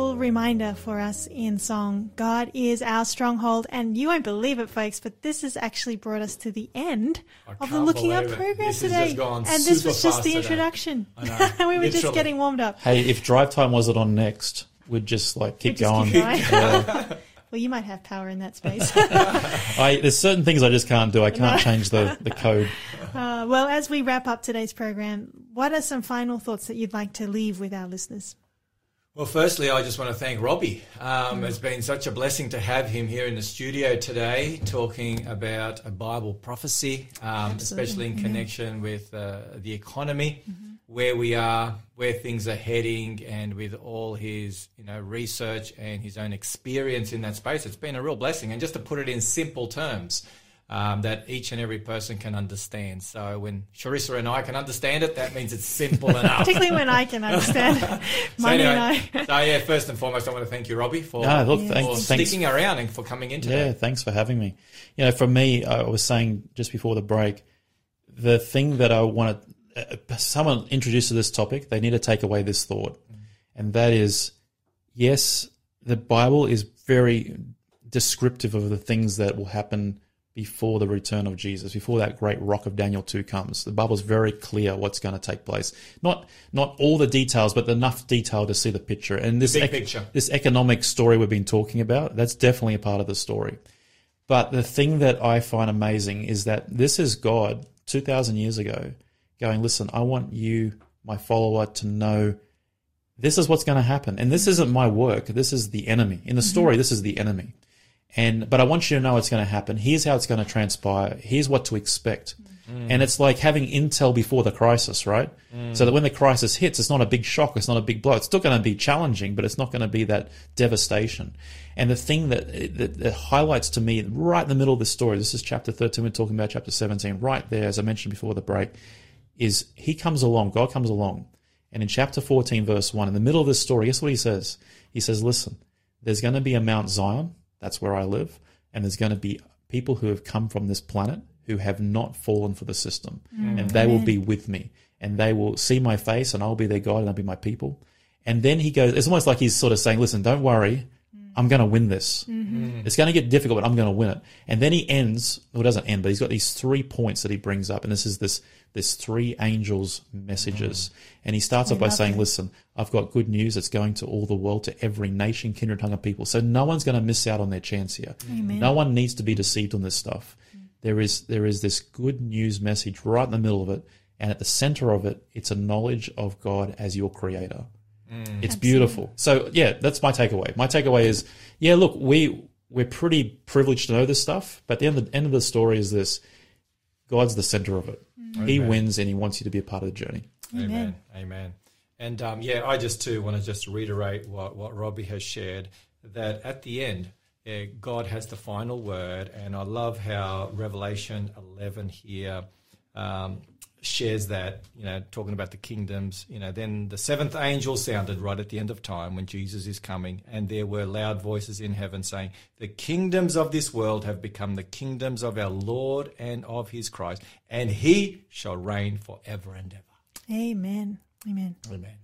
beautiful reminder for us in song. God is our stronghold. And you won't believe it, folks, but this has actually brought us to the end of the Looking Up believe it. program This today. and this was just the introduction. I know. we were just getting warmed up. Hey, if drive time wasn't on next, we'd just like keep We'd just going. keep going. Yeah. Well, you might have power in that space. I, there's certain things I just can't do. I can't change the, the code. Uh, well, as we wrap up today's program, what are some final thoughts that you'd like to leave with our listeners? Well, firstly, I just want to thank Robbie. Um, It's been such a blessing to have him here in the studio today talking about a Bible prophecy, um, especially in connection with uh, the economy, where we are, where things are heading, and with all his you know research and his own experience in that space. It's been a real blessing. And just to put it in simple terms, um, that each and every person can understand. So when Charissa and I can understand it, that means it's simple enough. Particularly when I can understand So money anyway, and I. so yeah, first and foremost, I want to thank you, Robbie, for, No, look, for thanks- thanks. sticking around and for coming in today. Yeah, thanks for having me. You know, for me, I was saying just before the break, the thing that I want to, uh, someone introduced to this topic, they need to take away this thought. And that is, yes, the Bible is very descriptive of the things that will happen before the return of Jesus, before that great rock of Daniel 2 comes. The Bible's very clear what's going to take place. Not not all the details, but enough detail to see the picture. And this Big picture. this economic story we've been talking about, that's definitely a part of the story. But the thing that I find amazing is that this is God 2,000 years ago going, listen, I want you, my follower, to know this is what's going to happen. And this isn't my work. This is the enemy. In the mm-hmm. story, this is the enemy. And, but I want you to know it's going to happen. Here's how it's going to transpire. Here's what to expect. Mm. And it's like having intel before the crisis, right? Mm. So that when the crisis hits, it's not a big shock. It's not a big blow. It's still going to be challenging, but it's not going to be that devastation. And the thing that, that, that highlights to me right in the middle of this story, this is chapter 13, we're talking about chapter 17, right there, as I mentioned before the break, is he comes along, God comes along. And in chapter 14, verse 1, in the middle of this story, guess what he says? He says, listen, there's going to be a Mount Zion, that's where I live, and there's going to be people who have come from this planet who have not fallen for the system, mm. and they will be with me, and they will see my face, and I'll be their God, and they'll be my people. And then he goes, it's almost like he's sort of saying, listen, don't worry, I'm going to win this. It's going to get difficult, but I'm going to win it. And then he ends, well, it doesn't end, but he's got these three points that he brings up. And this is this, this three angels messages. And he starts off by saying, it. listen, I've got good news. It's going to all the world, to every nation, kindred, tongue of people. So no one's going to miss out on their chance here. No one needs to be deceived on this stuff. there is there is this good news message right in the middle of it, and at the center of it, it's a knowledge of God as your creator. It's beautiful. So yeah, that's my takeaway. My takeaway is, yeah, look, we we're pretty privileged to know this stuff, but the end of the, end of the story is this: God's the center of it. He wins, and He wants you to be a part of the journey. Amen. Amen. And um, yeah, I just too want to just reiterate what, what Robbie has shared that at the end, yeah, God has the final word. And I love how Revelation 11 here um, shares that, you know, talking about the kingdoms. You know, then the seventh angel sounded right at the end of time when Jesus is coming. And there were loud voices in heaven saying, The kingdoms of this world have become the kingdoms of our Lord and of his Christ, and he shall reign forever and ever. Amen. Amen. Amen.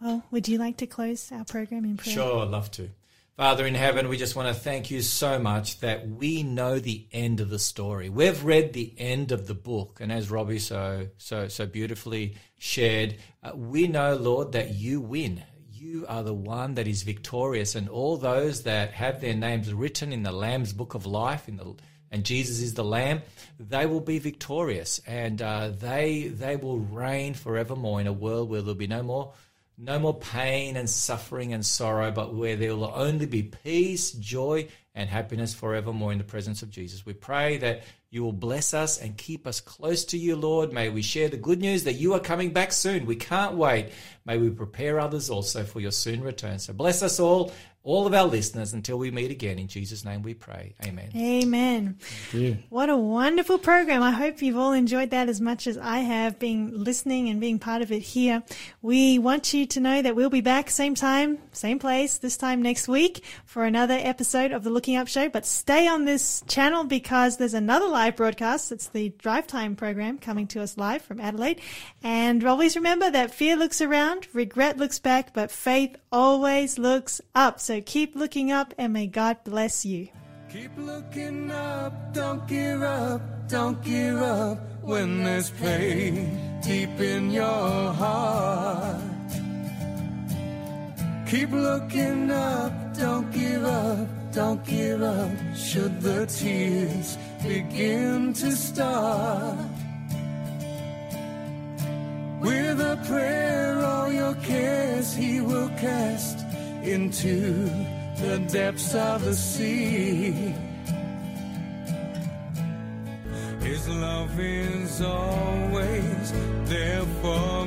Well, would you like to close our program in prayer? Sure, I'd love to. Father in heaven, we just want to thank you so much that we know the end of the story. We've read the end of the book, and as Robbie so so so beautifully shared, uh, we know, Lord, that you win. You are the one that is victorious, and all those that have their names written in the Lamb's book of life, in the and Jesus is the Lamb, they will be victorious, and uh, they they will reign forevermore in a world where there'll be no more no more pain and suffering and sorrow, but where there will only be peace, joy, and happiness forevermore in the presence of Jesus. We pray that you will bless us and keep us close to you, Lord. May we share the good news that you are coming back soon. We can't wait. May we prepare others also for your soon return. So bless us all, all of our listeners, until we meet again. In Jesus' name we pray. Amen. Amen. What a wonderful program. I hope you've all enjoyed that as much as I have been listening and being part of it here. We want you to know that we'll be back same time, same place, this time next week for another episode of the Looking Up Show. But stay on this channel because there's another live broadcast. It's the Drive Time program coming to us live from Adelaide. And always remember that fear looks around, regret looks back, but faith always looks up. So keep looking up and may God bless you. Keep looking up, don't give up, don't give up when there's pain deep in your heart. Keep looking up, don't give up, don't give up should the tears begin to start. With a prayer, all your cares he will cast into the depths of the sea. His love is always there for